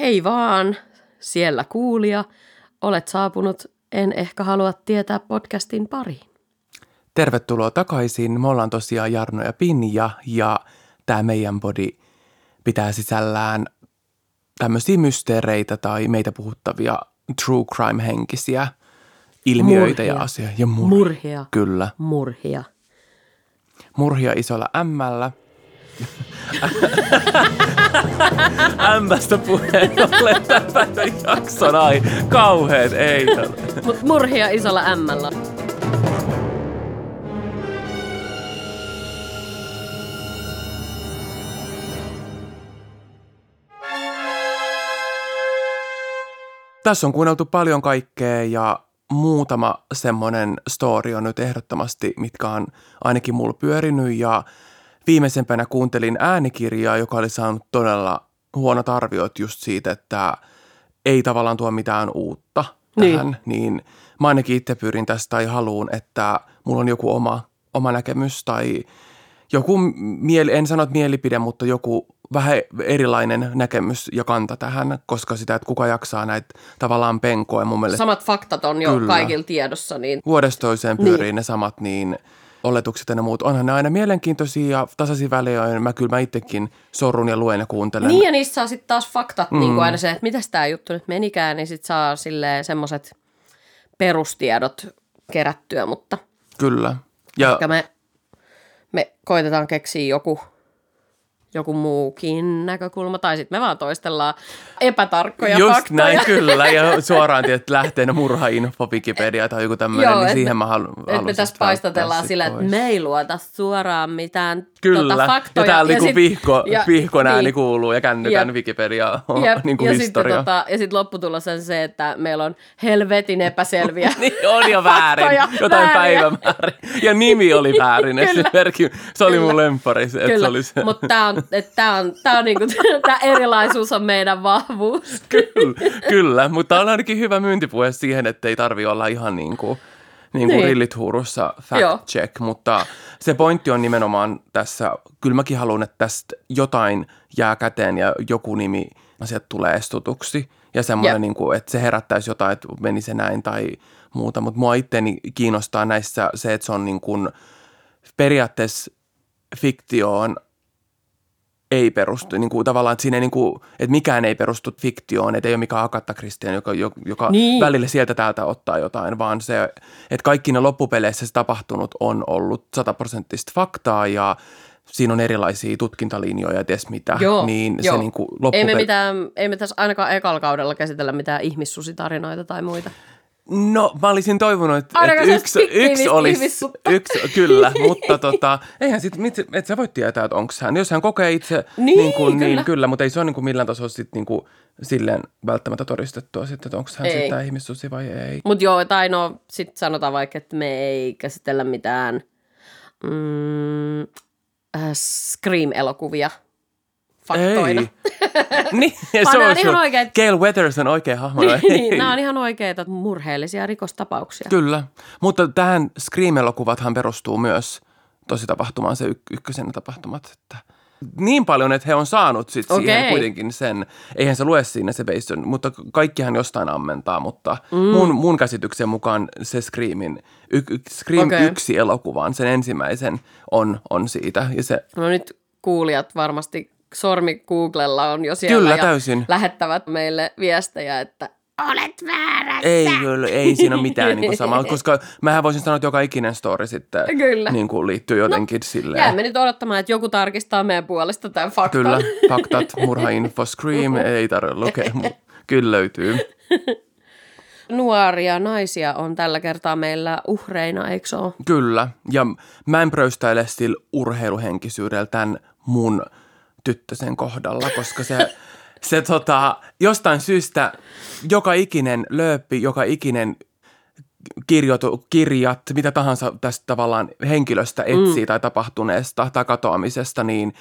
Hei vaan, siellä kuulija. Olet saapunut En ehkä halua tietää podcastin pariin. Tervetuloa takaisin. Me ollaan tosiaan Jarno ja Pinja ja tämä meidän body pitää sisällään tämmöisiä mysteereitä tai meitä puhuttavia true crime-henkisiä ilmiöitä Murhia. ja asioita. Ja mur- Murhia. Kyllä. Murhia. Murhia isolla ämmällä. Ämmästä puheen ollen tämän jakson ai. Kauheet, ei. Mut murhia isolla ämmällä. Tässä on kuunneltu paljon kaikkea ja muutama semmoinen story on nyt ehdottomasti, mitkä on ainakin mulla pyörinyt ja viimeisempänä kuuntelin äänikirjaa, joka oli saanut todella huonot arviot just siitä, että ei tavallaan tuo mitään uutta Niin. tähän, niin mä ainakin itse pyrin tästä tai haluun, että mulla on joku oma, oma näkemys tai joku mieli, en sano että mielipide, mutta joku vähän erilainen näkemys ja kanta tähän, koska sitä, että kuka jaksaa näitä tavallaan penkoa mun mielestä Samat faktat on jo Kyllä. kaikilla tiedossa, niin vuodesta toiseen pyörii niin. ne samat niin oletukset ja muut. Onhan ne aina mielenkiintoisia ja tasaisia välejä. Mä kyllä mä itsekin sorrun ja luen ja kuuntelen. Niin ja niissä saa sitten taas faktat, mm. niin kuin aina se, että mitäs tämä juttu nyt menikään, niin sitten saa silleen semmoiset perustiedot kerättyä, mutta Kyllä. Ja ehkä me, me koitetaan keksiä joku, joku muukin näkökulma, tai sitten me vaan toistellaan epätarkkoja just faktoja. näin kyllä. Ja suoraan tietysti lähteenä murhainfo Wikipedia tai joku tämmöinen, Joo, niin et siihen me- mä haluan Että me tässä paistatellaan sillä, että me ei luota suoraan mitään Kyllä, tota, faktoja. ja täällä niinku sit- vihko, ja- vihkon ääni niin. kuuluu ja kännykän Jep. Wikipedia on Jep, niin kuin ja historia. sitten tota, ja sit lopputulos on se, että meillä on helvetin epäselviä. Niin, on jo väärin. Faktoja, Jotain päivämäärin. Ja nimi oli väärin. Esimerkiksi se oli mun Kyllä. se Kyllä, oli se. mutta tämä on, et tää on, tää on niinku, tää erilaisuus on meidän vahvuus. Kyllä, kyllä, mutta on ainakin hyvä myyntipuhe siihen, että ei tarvi olla ihan niin kuin, niin kuin Niin. rillit huurussa fact Joo. check, mutta se pointti on nimenomaan tässä, kyllä mäkin haluan, että tästä jotain jää käteen ja joku nimi asiat tulee estutuksi ja semmoinen, Jep. niin kuin, että se herättäisi jotain, että meni se näin tai muuta, mutta mua itteni kiinnostaa näissä se, että se on niin kuin periaatteessa fiktioon ei perustu, niin kuin tavallaan, että, siinä ei, niin kuin, että mikään ei perustu fiktioon, että ei ole mikään Agatha Christian, joka, joka, Niin. välillä sieltä täältä ottaa jotain, vaan se, että kaikki ne loppupeleissä se tapahtunut on ollut sataprosenttista faktaa ja siinä on erilaisia tutkintalinjoja ja ties mitä, Joo, niin joo. se niin kuin Ei me, mitään, ei me tässä ainakaan ekalla kaudella käsitellä mitään ihmissusitarinoita tai muita. No, mä olisin toivonut, että, Ainakaan että sellaista yksi, yksi olisi, yksi, kyllä, mutta tota, eihän sit, mit, et sä voi tietää, että onko hän, jos hän kokee itse, Niin, niin, kuin, kyllä. niin kyllä, mutta ei se ole niin kuin millään tasolla sit niin kuin silleen välttämättä todistettua sitten, että onko hän Ei. sitten ihmissusi vai ei. Mutta joo, tai no sitten sanotaan vaikka, että me ei käsitellä mitään mm, äh, Scream-elokuvia faktoina. Ei. niin, se on on ihan oikeet- Gail Weathers on oikea hahmo. niin, niin, nämä on ihan oikeita murheellisia rikostapauksia. Kyllä, mutta tähän Scream-elokuvathan perustuu myös tosi tapahtumaan se y- ykkösen tapahtumat, että niin paljon, että he on saanut sit siihen Okei. kuitenkin sen, eihän se lue siinä se based on, mutta kaikkihan jostain ammentaa, mutta mm. mun, mun käsityksen mukaan se Screamin, y, y, Scream okay. yksi elokuvan, sen ensimmäisen on, on siitä ja se No nyt kuulijat varmasti sormi Googlella on jo siellä Kyllä, ja täysin. lähettävät meille viestejä, että olet väärässä. ei, kyllä, ei siinä ole mitään niin samaa, koska mähän voisin sanoa, että joka ikinen story sitten Kyllä. niin kuin liittyy jotenkin no, silleen. Jäämme nyt odottamaan, että joku tarkistaa meidän puolesta tämän faktan. Kyllä, faktat, murhainfo, scream, ei tarvitse lukea, mutta kyllä löytyy. Nuoria naisia on tällä kertaa meillä uhreina, eikö ole? Kyllä, ja mä en pröystäile sillä urheiluhenkisyydellä tämän mun tyttösen kohdalla, koska se, se tota, jostain syystä joka ikinen lööppi, joka ikinen kirjoitu, kirjat, mitä tahansa tästä tavallaan henkilöstä etsii mm. tai tapahtuneesta tai katoamisesta, niin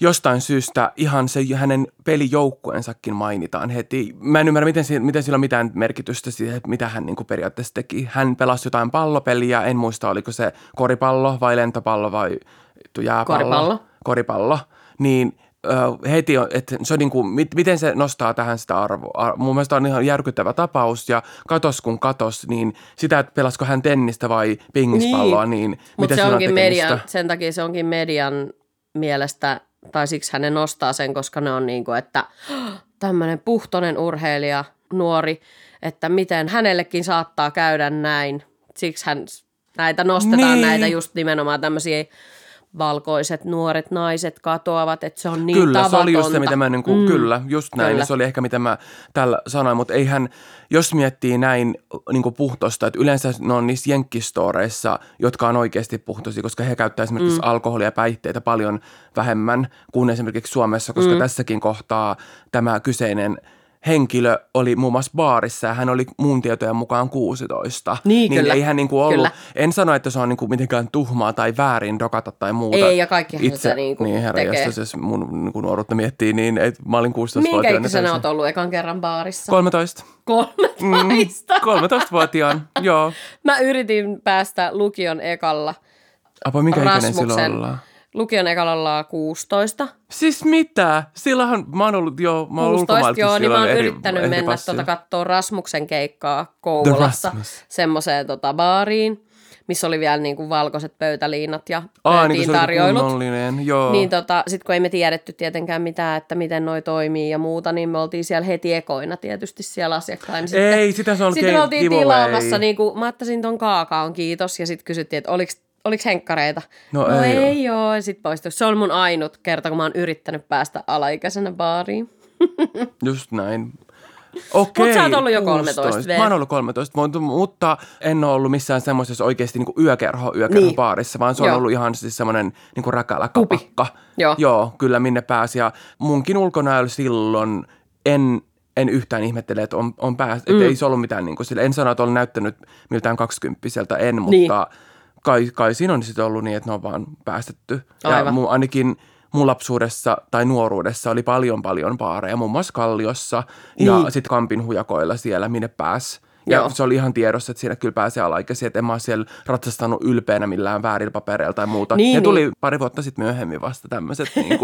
jostain syystä ihan se hänen pelijoukkueensakin mainitaan heti. Mä en ymmärrä, miten, miten sillä on mitään merkitystä siihen, että mitä hän niin kuin periaatteessa teki. Hän pelasi jotain pallopeliä, en muista oliko se koripallo vai lentopallo vai jääpallo. Koripallo. Koripallo. Niin heti, että se on niin kuin, mit, miten se nostaa tähän sitä arvoa. Ar- mun mielestä on ihan järkyttävä tapaus ja katos kun katos, niin sitä, että pelasko hän tennistä vai pingispalloa, niin, niin mitä se on onkin median, sen takia se onkin median mielestä, tai siksi hän nostaa sen, koska ne on niin kuin, että tämmöinen puhtoinen urheilija, nuori, että miten hänellekin saattaa käydä näin. Siksi hän näitä nostetaan, Niin. näitä just nimenomaan tämmöisiä valkoiset nuoret naiset katoavat, että se on niin kyllä, se oli just se, tavatonta. mitä mä, niin kuin, mm, kyllä, just näin, kyllä. se oli ehkä mitä mä tällä sanoin, mutta eihän, jos miettii näin niin kuin puhtosta, että yleensä ne on niissä jenkkistoreissa, jotka on oikeasti puhtoisia, koska he käyttää esimerkiksi mm. alkoholia ja päihteitä paljon vähemmän kuin esimerkiksi Suomessa, koska mm. tässäkin kohtaa tämä kyseinen henkilö oli muun muassa baarissa ja hän oli mun tietojen mukaan 16. Niin, niin kyllä. ei hän niin kuin ollut, Kyllä. en sano, että se on niin kuin mitenkään tuhmaa tai väärin dokata tai muuta. Ei, ja kaikkihan Itse, se niinku niin herra tekee. jästäs, jos mun niin kuin nuoruutta miettii, niin et, mä olin 16-vuotiaana. Minkä ikäisenä täysin. oot ollut ekan kerran baarissa? 13. 13. Mm, 13-vuotiaan, joo. Mä yritin päästä lukion ekalla. Apa, ikäinen Rasmuksen. silloin ollaan? Lukion ekalla ollaan 16. Siis mitä? Silloinhan mä oon ollut, joo, mä oon 16, ulkomailta, joo, niin mä oon eri- yrittänyt eri mennä passia. tuota katsoa Rasmuksen keikkaa Kouvolassa semmoiseen tota baariin, missä oli vielä niinku valkoiset pöytäliinat ja Aa, niin kuin tarjoilut. joo. Niin tota, sit kun ei me tiedetty tietenkään mitään, että miten noi toimii ja muuta, niin me oltiin siellä heti ekoina tietysti siellä asiakkaina. Sitten, Ei, sitä se on Sitten me oltiin giveaway. tilaamassa, niin kuin, mä ottaisin ton kaakaon, kiitos, ja sitten kysyttiin, että oliks, oliks henkkareita? No no ei ei, joo, ja sitten poistui. Se on mun ainut kerta, kun mä oon yrittänyt päästä alaikäisenä baariin. Just näin. Okei, Mut sä oot ollut jo 13 16. V. Mä oon ollut 13, mutta- mutta en ole ollut missään semmoisessa oikeasti niin yökerho, yökerho Niin. baarissa, vaan se on Joo. ollut ihan siis semmoinen niin räkälä Pubi. kapakka. Joo. Joo, kyllä minne pääsi. Ja munkin ulkonäöllä silloin en, en yhtään ihmettele, että on, on päässyt. Mm. ei se ollut mitään, niin kuin, sille, en sano, että olen näyttänyt miltään kaksikymppiseltä, en, mutta Niin. Kai, kai siinä on sitten ollut niin, että ne on vaan päästetty. Ja Aivan. mun, ainakin mun lapsuudessa tai nuoruudessa oli paljon paljon baareja, muun muassa Kalliossa ja Niin. sitten Kampin hujakoilla siellä, minne pääsi. Ja Joo. se oli ihan tiedossa, että siinä kyllä pääsee alaikäisiä, että en mä ole siellä ratsastanut ylpeänä millään väärillä papereilla tai muuta. Niin, ja tuli niin. pari vuotta sitten myöhemmin vasta tämmöiset niin.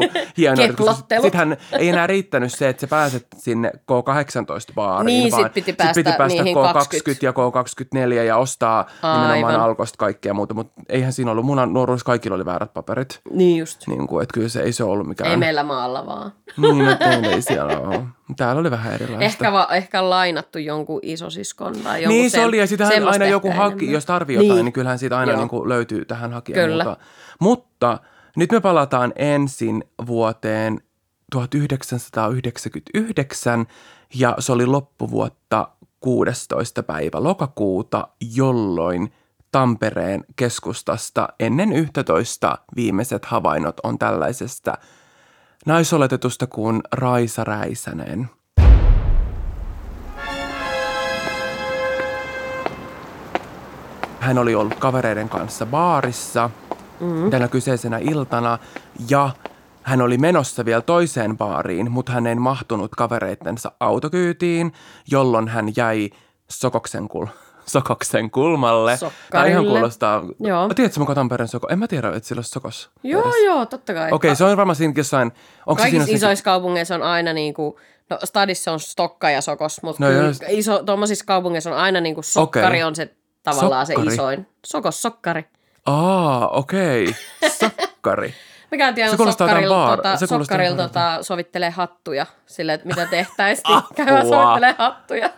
Sittenhän ei enää riittänyt se, että sä pääset sinne K18-baariin, Niin, sit vaan piti päästä sit piti päästä niihin K20 20. ja K24 ja ostaa nimenomaan Aivan. alkosta kaikkea muuta, mutta eihän siinä ollut. Mun nuoruudessa kaikilla oli väärät paperit. Niin just. Niin kuin, että kyllä se ei se ollut mikään. Ei meillä maalla vaan. Niin, että meillä ei siellä ole. Täällä oli vähän erilaista. Ehkä, va, ehkä lainattu jonkun isosiskon tai jonkun Niin se sen- oli, ja sitähän semmoista aina joku haki, enemmän. jos tarvii jotain, niin, Niin. kyllähän siitä aina Joo. niin kuin löytyy tähän hakijan Kyllä. muuta. Mutta nyt me palataan ensin vuoteen 1999, ja se oli loppuvuotta 16. päivä lokakuuta, jolloin Tampereen keskustasta ennen 11 viimeiset havainnot on tällaisesta naisoletetusta kuin Raisa Räisänen. Hän oli ollut kavereiden kanssa baarissa mm. tänä kyseisenä iltana ja hän oli menossa vielä toiseen baariin, mutta hän ei mahtunut kavereittensa autokyytiin, jolloin hän jäi Sokoksen, kul- Sokoksen kulmalle. Tämä ihan kuulostaa... Joo. Tiedätkö mukaan Tampereen Soko? En mä tiedä, että sillä olisi Sokos. Joo, edes. joo, totta kai. Okei, se on varmaan siinä jossain... Onko siinä Kaikissa se- isoissa kaupungeissa on aina niin kuin, no stadissa on stokka ja sokos, mutta No joo. iso, tuommoisissa kaupungeissa on aina niin kuin sokkari Okei. on se tavallaan Sokkari. se isoin. Sokos, sokkari. Aa, okei. Sokkari. Me käytiin Se kuulostaa sokkarilla, tota, se kuulostaa sokkarilla jotain tota, sovittelee hattuja silleen, että mitä tehtäisiin, niin käydään sovittelee hattuja.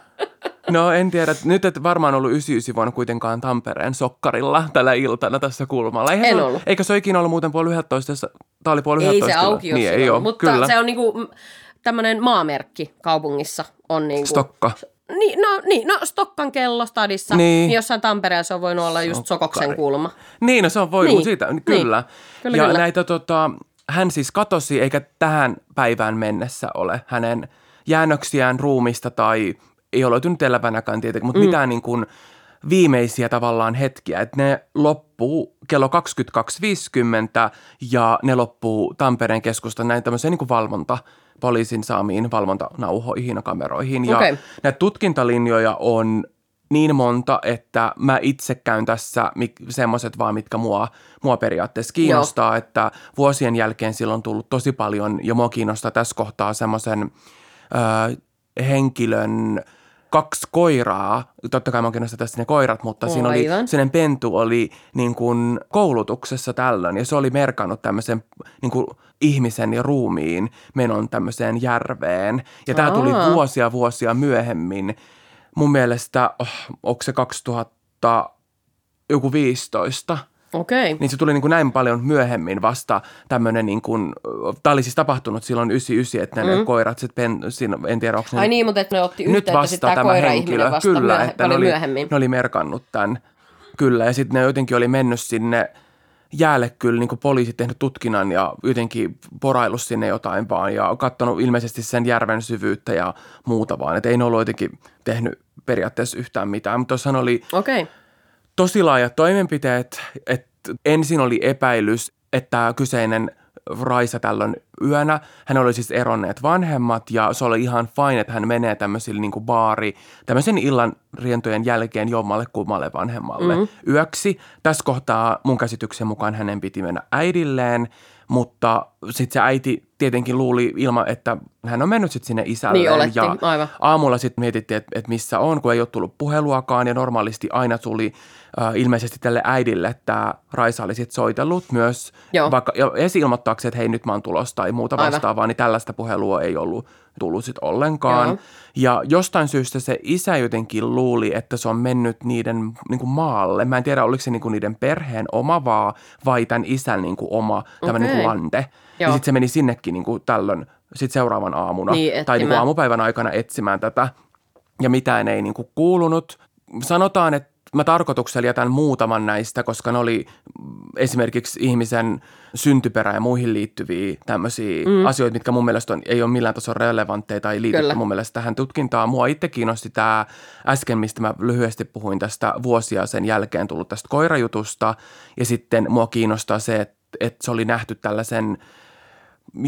No en tiedä. Nyt et varmaan ollut 99 vuonna kuitenkaan Tampereen sokkarilla tällä iltana tässä kulmalla. Eihän En se, ollut. Eikö se ikinä ollut muuten puoli 11? Tämä oli puoli Ei 11. se auki ole Niin, ei ole. mutta Kyllä. se on niinku tämmöinen maamerkki kaupungissa. On niinku, Stokka. Niin, no, niin, no Stokkan kello stadissa, Niin. niin. niin jossain Tampereella se on voinut olla just Sokoksen Sokkari. kulma. Niin, no se on voinut Niin. siitä, Niin. kyllä. Kyllä, ja kyllä. näitä tota, hän siis katosi, eikä tähän päivään mennessä ole hänen jäännöksiään ruumista tai ei ole löytynyt elävänäkään tietenkin, mutta mm. mitään niin kuin viimeisiä tavallaan hetkiä, että ne loppuu kello 22.50 ja ne loppuu Tampereen keskustan näin tämmöiseen niin kuin valvonta, poliisin saamiin valvontanauhoihin ja kameroihin. Ja Okei. näitä tutkintalinjoja on niin monta, että mä itse käyn tässä semmoiset vaan, mitkä mua, mua periaatteessa kiinnostaa, Joo. että vuosien jälkeen silloin on tullut tosi paljon ja mua kiinnostaa tässä kohtaa semmoisen henkilön – kaksi koiraa. Totta kai mä kiinnostaa tässä ne koirat, mutta siinä oli, sen pentu oli niin kuin koulutuksessa tällöin. Ja se oli merkannut tämmöisen niin kuin ihmisen ja ruumiin menon tämmöiseen järveen. Ja tämä tuli vuosia vuosia myöhemmin. Mun mielestä, oh, onko se 2000 joku 15 – Okei. Niin se tuli niin kuin näin paljon myöhemmin vasta tämmöinen, niin kuin, tämä oli siis tapahtunut silloin 99, että ne mm. koirat sitten, siinä, en tiedä onko ne... Ai niin, mutta että ne otti nyt vasta tämä henkilö, vasta kyllä, myöhe, että ne oli, myöhemmin. ne oli merkannut tämän, kyllä, ja sitten ne jotenkin oli mennyt sinne jäälle kyllä niin poliisit tehnyt tutkinnan ja jotenkin porailu sinne jotain vaan ja katsonut ilmeisesti sen järven syvyyttä ja muuta vaan. Että ei ne ollut jotenkin tehnyt periaatteessa yhtään mitään, mutta tuossahan oli okay tosi laajat toimenpiteet, että ensin oli epäilys, että kyseinen Raisa tällöin yönä. Hän oli siis eronneet vanhemmat ja se oli ihan fine, että hän menee tämmöisille niin kuin baari, tämmöisen illan rientojen jälkeen jommalle kummalle vanhemmalle mm. yöksi. Tässä kohtaa mun käsityksen mukaan hänen piti mennä äidilleen, mutta sitten se äiti tietenkin luuli ilman, että hän on mennyt sitten sinne isälleen. Niin oletti, ja aivan. aamulla sitten mietittiin, että, että missä on, kun ei ole tullut puheluakaan ja normaalisti aina tuli – ilmeisesti tälle äidille, että Raisa oli sitten soitellut myös, Joo. vaikka esi ilmoittaakseen, että hei nyt mä oon tulossa tai muuta Aivan. vastaavaa, niin tällaista puhelua ei ollut tullut sitten ollenkaan. Joo. Ja jostain syystä se isä jotenkin luuli, että se on mennyt niiden niin kuin maalle. Mä en tiedä, oliko se niin kuin niiden perheen oma vaan vai tämän isän niin kuin oma okay. niin kuin lande. Joo. Ja sitten se meni sinnekin niin kuin tällöin sit seuraavan aamuna niin, tai niin kuin aamupäivän aikana etsimään tätä. Ja mitään ei niin kuin kuulunut. Sanotaan, että mä tarkoituksella jätän muutaman näistä, koska ne oli esimerkiksi ihmisen syntyperä ja muihin liittyviä tämmöisiä mm. asioita, mitkä mun mielestä on, ei ole millään tasolla relevantteja tai liitetty mun mielestä tähän tutkintaan. Mua itse kiinnosti tämä äsken, mistä mä lyhyesti puhuin tästä vuosia sen jälkeen tullut tästä koirajutusta. Ja sitten mua kiinnostaa se, että, että se oli nähty tällaisen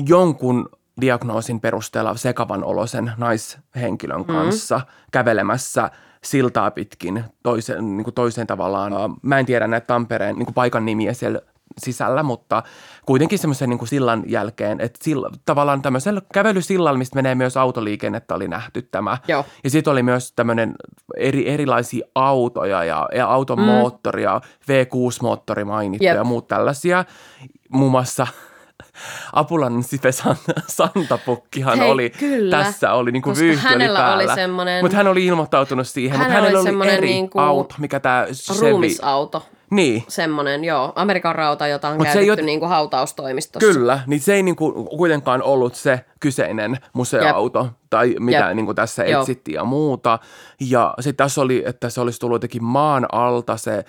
jonkun diagnoosin perusteella sekavan olosen naishenkilön mm. kanssa mm. kävelemässä – siltaa pitkin toisen, niin kuin toiseen tavallaan. Mä en tiedä näitä Tampereen niin kuin paikan nimiä siellä sisällä, mutta kuitenkin semmoisen niin sillan jälkeen, että sillä, tavallaan tämmöisellä kävelysillalla, mistä menee myös autoliikennettä, oli nähty tämä. Joo. Ja sitten oli myös tämmöinen eri, erilaisia autoja ja, ja auton mm. moottoria, V6-moottori mainittu Jep. ja muut tällaisia. Muun muassa – Apulan Sipe Santapukkihan Hei, oli, kyllä, tässä oli niin kuin vyyhti oli päällä. Oli semmoinen, mutta hän oli ilmoittautunut siihen, mutta hänellä oli, oli eri niin kuin auto, mikä tämä. Ruumisauto. Niin. Semmoinen, joo. Amerikan rauta, jota on Mut käytetty jot... niin kuin hautaustoimistossa. Kyllä, niin se ei niin kuin kuitenkaan ollut se kyseinen museoauto Jep. tai mitä Jep. niin kuin tässä Joo. etsittiin ja muuta. Ja sitten tässä oli, että se olisi tullut jotenkin maan alta se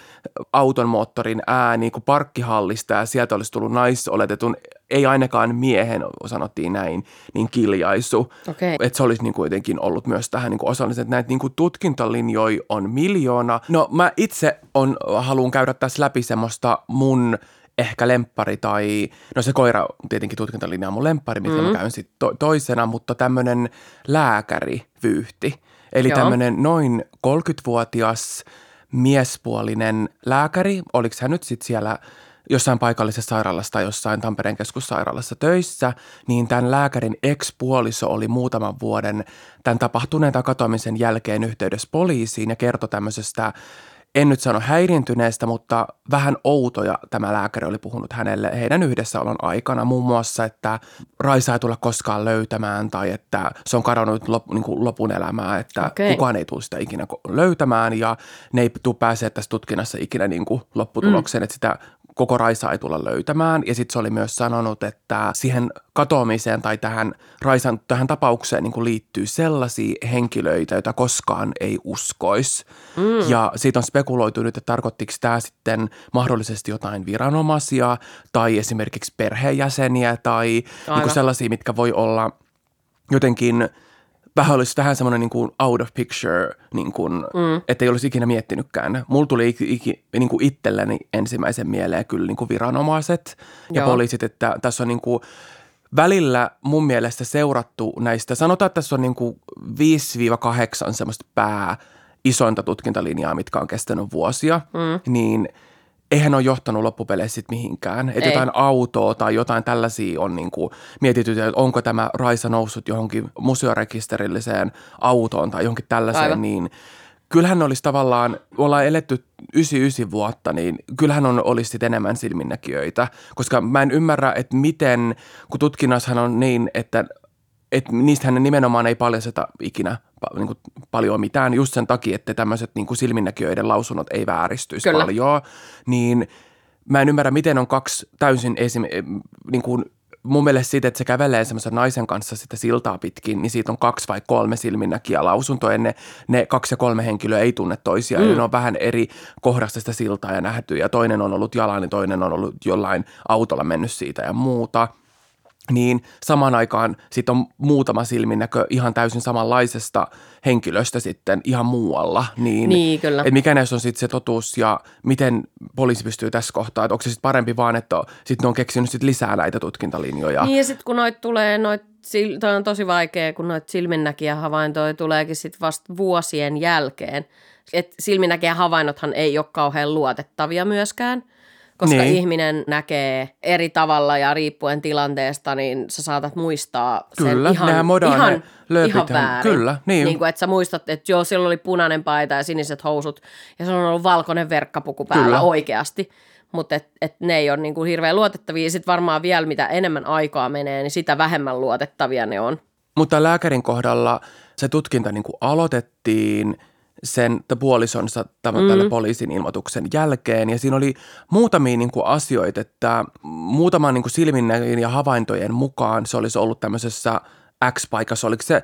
auton moottorin ääni niin kuin parkkihallista ja sieltä olisi tullut naisoletetun, ei ainakaan miehen, sanottiin näin, niin kiljaisu. Okay. Että se olisi niin kuin jotenkin ollut myös tähän niin osallisen, että näitä niin kuin tutkintalinjoja on miljoona. No mä itse on, haluan käydä tässä läpi semmoista mun – ehkä lemppari tai, no se koira tietenkin tutkintalinja on mun lemppari, mitä mm. mä käyn sitten to- toisena, mutta tämmöinen lääkärivyyhti. Eli tämmöinen noin 30-vuotias miespuolinen lääkäri, oliko hän nyt sitten siellä jossain paikallisessa sairaalassa tai jossain Tampereen keskussairaalassa töissä, niin tämän lääkärin ex-puoliso oli muutaman vuoden tämän tapahtuneen katoamisen jälkeen yhteydessä poliisiin ja kertoi tämmöisestä en nyt sano häiriintyneestä, mutta vähän outoja tämä lääkäri oli puhunut hänelle heidän yhdessäolon aikana. Muun muassa, että Raisa ei tule koskaan löytämään tai että se on kadonnut lop, niin kuin lopun elämää, että okay. kukaan ei tule sitä ikinä löytämään ja ne ei tule pääsee tässä tutkinnassa ikinä niin kuin lopputulokseen, mm. että sitä koko Raisa ei tulla löytämään. Ja sitten se oli myös sanonut, että siihen katoamiseen tai tähän Raisan tähän tapaukseen niin liittyy sellaisia henkilöitä, joita koskaan ei uskoisi. Mm. Ja siitä on spekuloitu nyt, että tarkoittiko tämä sitten mahdollisesti jotain viranomaisia tai esimerkiksi perheenjäseniä tai niin sellaisia, mitkä voi olla jotenkin – vähän olisi vähän semmoinen niin kuin out of picture, niin kuin, mm. että ei olisi ikinä miettinytkään. Mulla tuli iki, niin kuin itselleni ensimmäisen mieleen kyllä niin kuin viranomaiset ja Joo. poliisit, että tässä on niin kuin välillä mun mielestä seurattu näistä, sanotaan, että tässä on niin kuin 5-8 semmoista pää isointa tutkintalinjaa, mitkä on kestänyt vuosia, mm. niin eihän ole johtanut loppupeleissä sit mihinkään. Että jotain autoa tai jotain tällaisia on niin kuin mietitty, että onko tämä Raisa noussut johonkin museorekisterilliseen autoon tai johonkin tällaiseen, Aivan. niin kyllähän olisi tavallaan, ollaan eletty 99 vuotta, niin kyllähän on olisi enemmän silminnäkijöitä, koska mä en ymmärrä, että miten, kun tutkinnassahan on niin, että että niistähän nimenomaan ei paljasteta ikinä niin kuin paljon mitään, just sen takia, että tämmöiset niin kuin silminnäkijöiden lausunnot ei vääristyisi Kyllä. paljon, niin mä en ymmärrä, miten on kaksi täysin esim, niin kuin mun mielestä siitä, että se kävelee semmoisen naisen kanssa sitä siltaa pitkin, niin siitä on kaksi vai kolme silminnäkijä lausuntoa. Ne, ne kaksi ja kolme henkilöä ei tunne toisiaan. Mm. Ne on vähän eri kohdasta sitä siltaa ja nähty. Ja toinen on ollut jalan, niin toinen on ollut jollain autolla mennyt siitä ja muuta – niin samaan aikaan sitten on muutama silminnäkö ihan täysin samanlaisesta henkilöstä sitten ihan muualla. Niin, niin kyllä. Että mikä näissä on sitten se totuus ja miten poliisi pystyy tässä kohtaa, että onko se sitten parempi vaan, että sitten ne on keksinyt sit lisää näitä tutkintalinjoja. Niin ja sitten kun noit tulee, noit, toi on tosi vaikea, kun noit silminnäkijä havaintoja tuleekin sitten vasta vuosien jälkeen. Että silminnäkijä havainnothan ei ole kauhean luotettavia myöskään – koska niin. ihminen näkee eri tavalla ja riippuen tilanteesta, niin sä saatat muistaa sen Kyllä, ihan, ihan, ihan väärin. Kyllä, niin. niin kuin, että sä muistat, että joo, silloin oli punainen paita ja siniset housut ja se on ollut valkoinen verkkapuku päällä Kyllä. oikeasti. Mutta et, et ne ei ole niin kuin hirveän luotettavia. Sitten varmaan vielä mitä enemmän aikaa menee, niin sitä vähemmän luotettavia ne on. Mutta lääkärin kohdalla se tutkinta niin kuin aloitettiin – sen puolisonsa tämän, mm. tälle poliisin ilmoituksen jälkeen. Ja siinä oli muutamia niin kuin asioita, että muutaman niin silminnäkin ja havaintojen mukaan se olisi ollut tämmöisessä X-paikassa, oliko se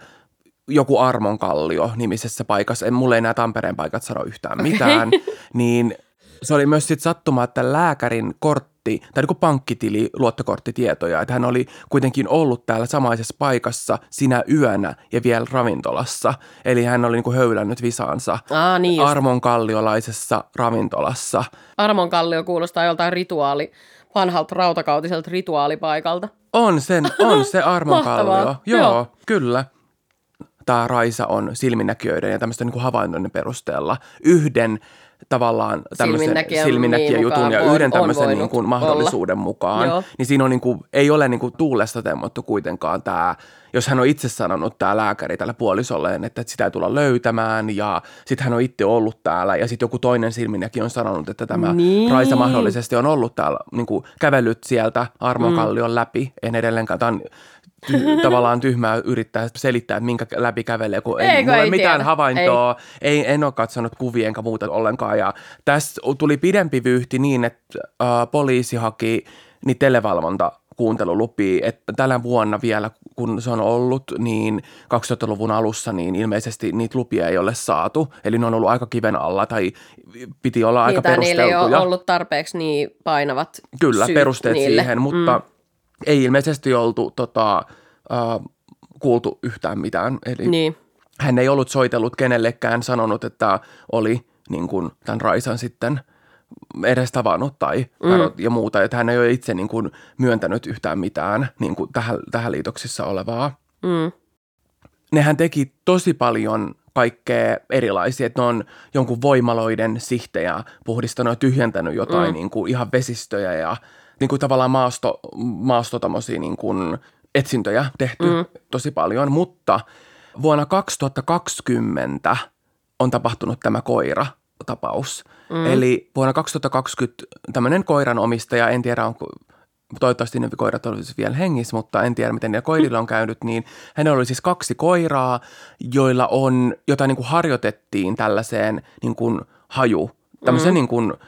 joku Armonkallio nimisessä paikassa, en mulle enää Tampereen paikat sano yhtään mitään, okay. niin se oli myös sitten sattuma, että lääkärin kortti, tai niin kuin pankkitili, luottokorttitietoja, että hän oli kuitenkin ollut täällä samaisessa paikassa sinä yönä ja vielä ravintolassa. Eli hän oli niin kuin höylännyt visaansa Aa, niin Armon kalliolaisessa ravintolassa. Armon kallio kuulostaa joltain rituaali, vanhalta rautakautiselta rituaalipaikalta. On, sen, on se Armon kallio. Joo, Joo, kyllä tämä Raisa on silminnäkijöiden ja tämmöisten niin havainnoinnin perusteella yhden tavallaan tämmöisen silminnäkijä jutun ja yhden tämmöisen niin kuin mahdollisuuden olla. mukaan. Joo. Niin siinä on niin kuin, ei ole niin kuin tuulesta temmottu kuitenkaan tämä, jos hän on itse sanonut tämä lääkäri tällä puolisolleen, että sitä ei tulla löytämään ja sitten hän on itse ollut täällä ja sitten joku toinen silminnäkijä on sanonut, että tämä niin. Raisa mahdollisesti on ollut täällä, niin kuin kävellyt sieltä Armokallion mm. läpi. En edelleenkaan, tämä on ty- tavallaan tyhmää yrittää selittää, että minkä läpi kävelee, kun ei, ei, ei mitään tiedä. havaintoa, ei. Ei, en ole katsonut kuvia enkä muuta ollenkaan. Ja tässä tuli pidempi vyyhti niin, että äh, poliisi haki niin televalvonta kuuntelulupia, että tällä vuonna vielä, kun se on ollut, niin 2000-luvun alussa, niin ilmeisesti niitä lupia ei ole saatu. Eli ne on ollut aika kiven alla tai piti olla aika niin, perusteltuja. Niillä ei ole ollut tarpeeksi niin painavat Kyllä, perusteet niille. siihen, mutta mm ei ilmeisesti oltu tota, uh, kuultu yhtään mitään. Eli niin. hän ei ollut soitellut kenellekään, sanonut, että oli niin kuin, tämän Raisan sitten edes tavannut tai mm. ja muuta. Että hän ei ole itse niin kuin, myöntänyt yhtään mitään niin kuin, tähän, tähän liitoksissa olevaa. Mm. Nehän teki tosi paljon kaikkea erilaisia, että ne on jonkun voimaloiden sihtejä puhdistanut ja tyhjentänyt jotain mm. niin kuin ihan vesistöjä ja niin kuin tavallaan maasto, maasto niin kuin etsintöjä tehty mm. tosi paljon, mutta vuonna 2020 on tapahtunut tämä koira tapaus. Mm. Eli vuonna 2020 tämmöinen koiran omistaja, en tiedä onko toivottavasti ne koirat olisivat vielä hengissä, mutta en tiedä, miten niillä koirilla on käynyt, niin hänellä oli siis kaksi koiraa, joilla on, jota niin kuin harjoitettiin tällaiseen niin kuin haju, tämmöiseen mm. niin kuin –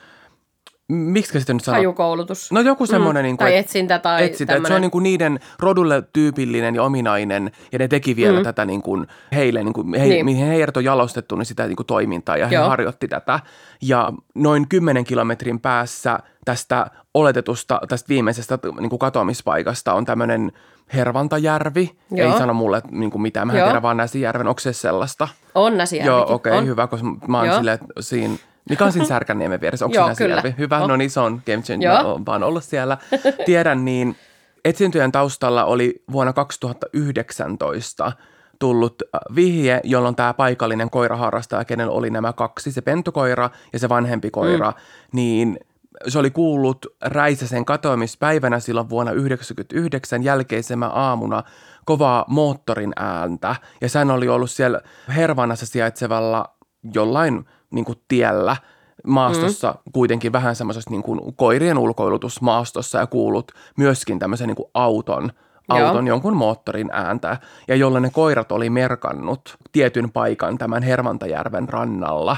miksi sitä nyt sanoo? Hajukoulutus. No joku semmoinen. Mm. Niin kuin, tai etsintä tai etsintä, että se on niin kuin niiden rodulle tyypillinen ja ominainen ja ne teki vielä mm. tätä niin kuin heille, niin kuin he, niin. mihin heidät on jalostettu, niin sitä niin kuin toimintaa ja Joo. he harjoitti tätä. Ja noin 10 kilometrin päässä tästä oletetusta, tästä viimeisestä niin kuin katoamispaikasta on tämmöinen Hervantajärvi. Joo. Ei sano mulle niin kuin mitään, mä en tiedä vaan Näsijärven, onko se sellaista? On Näsijärvi. Joo, okei, okay, hyvä, koska mä oon silleen, siinä – mikä on siinä Särkänniemen vieressä? Onko Joo, siinä kyllä. Hyvä, oh. no niin se on Game Changer, olen vaan ollut siellä. Tiedän, niin etsintöjen taustalla oli vuonna 2019 tullut äh, vihje, jolloin tämä paikallinen koiraharrastaja, kenellä oli nämä kaksi, se pentukoira ja se vanhempi koira, mm. niin se oli kuullut Räisäsen katoamispäivänä silloin vuonna 1999 jälkeisemä aamuna kovaa moottorin ääntä. Ja hän oli ollut siellä Hervannassa sijaitsevalla jollain niin kuin tiellä maastossa mm. kuitenkin vähän semmoisessa niin kuin koirien ulkoilutusmaastossa ja kuullut myöskin tämmöisen niin kuin auton – auton Joo. jonkun moottorin ääntä, ja jolla ne koirat oli merkannut tietyn paikan tämän Hervantajärven rannalla,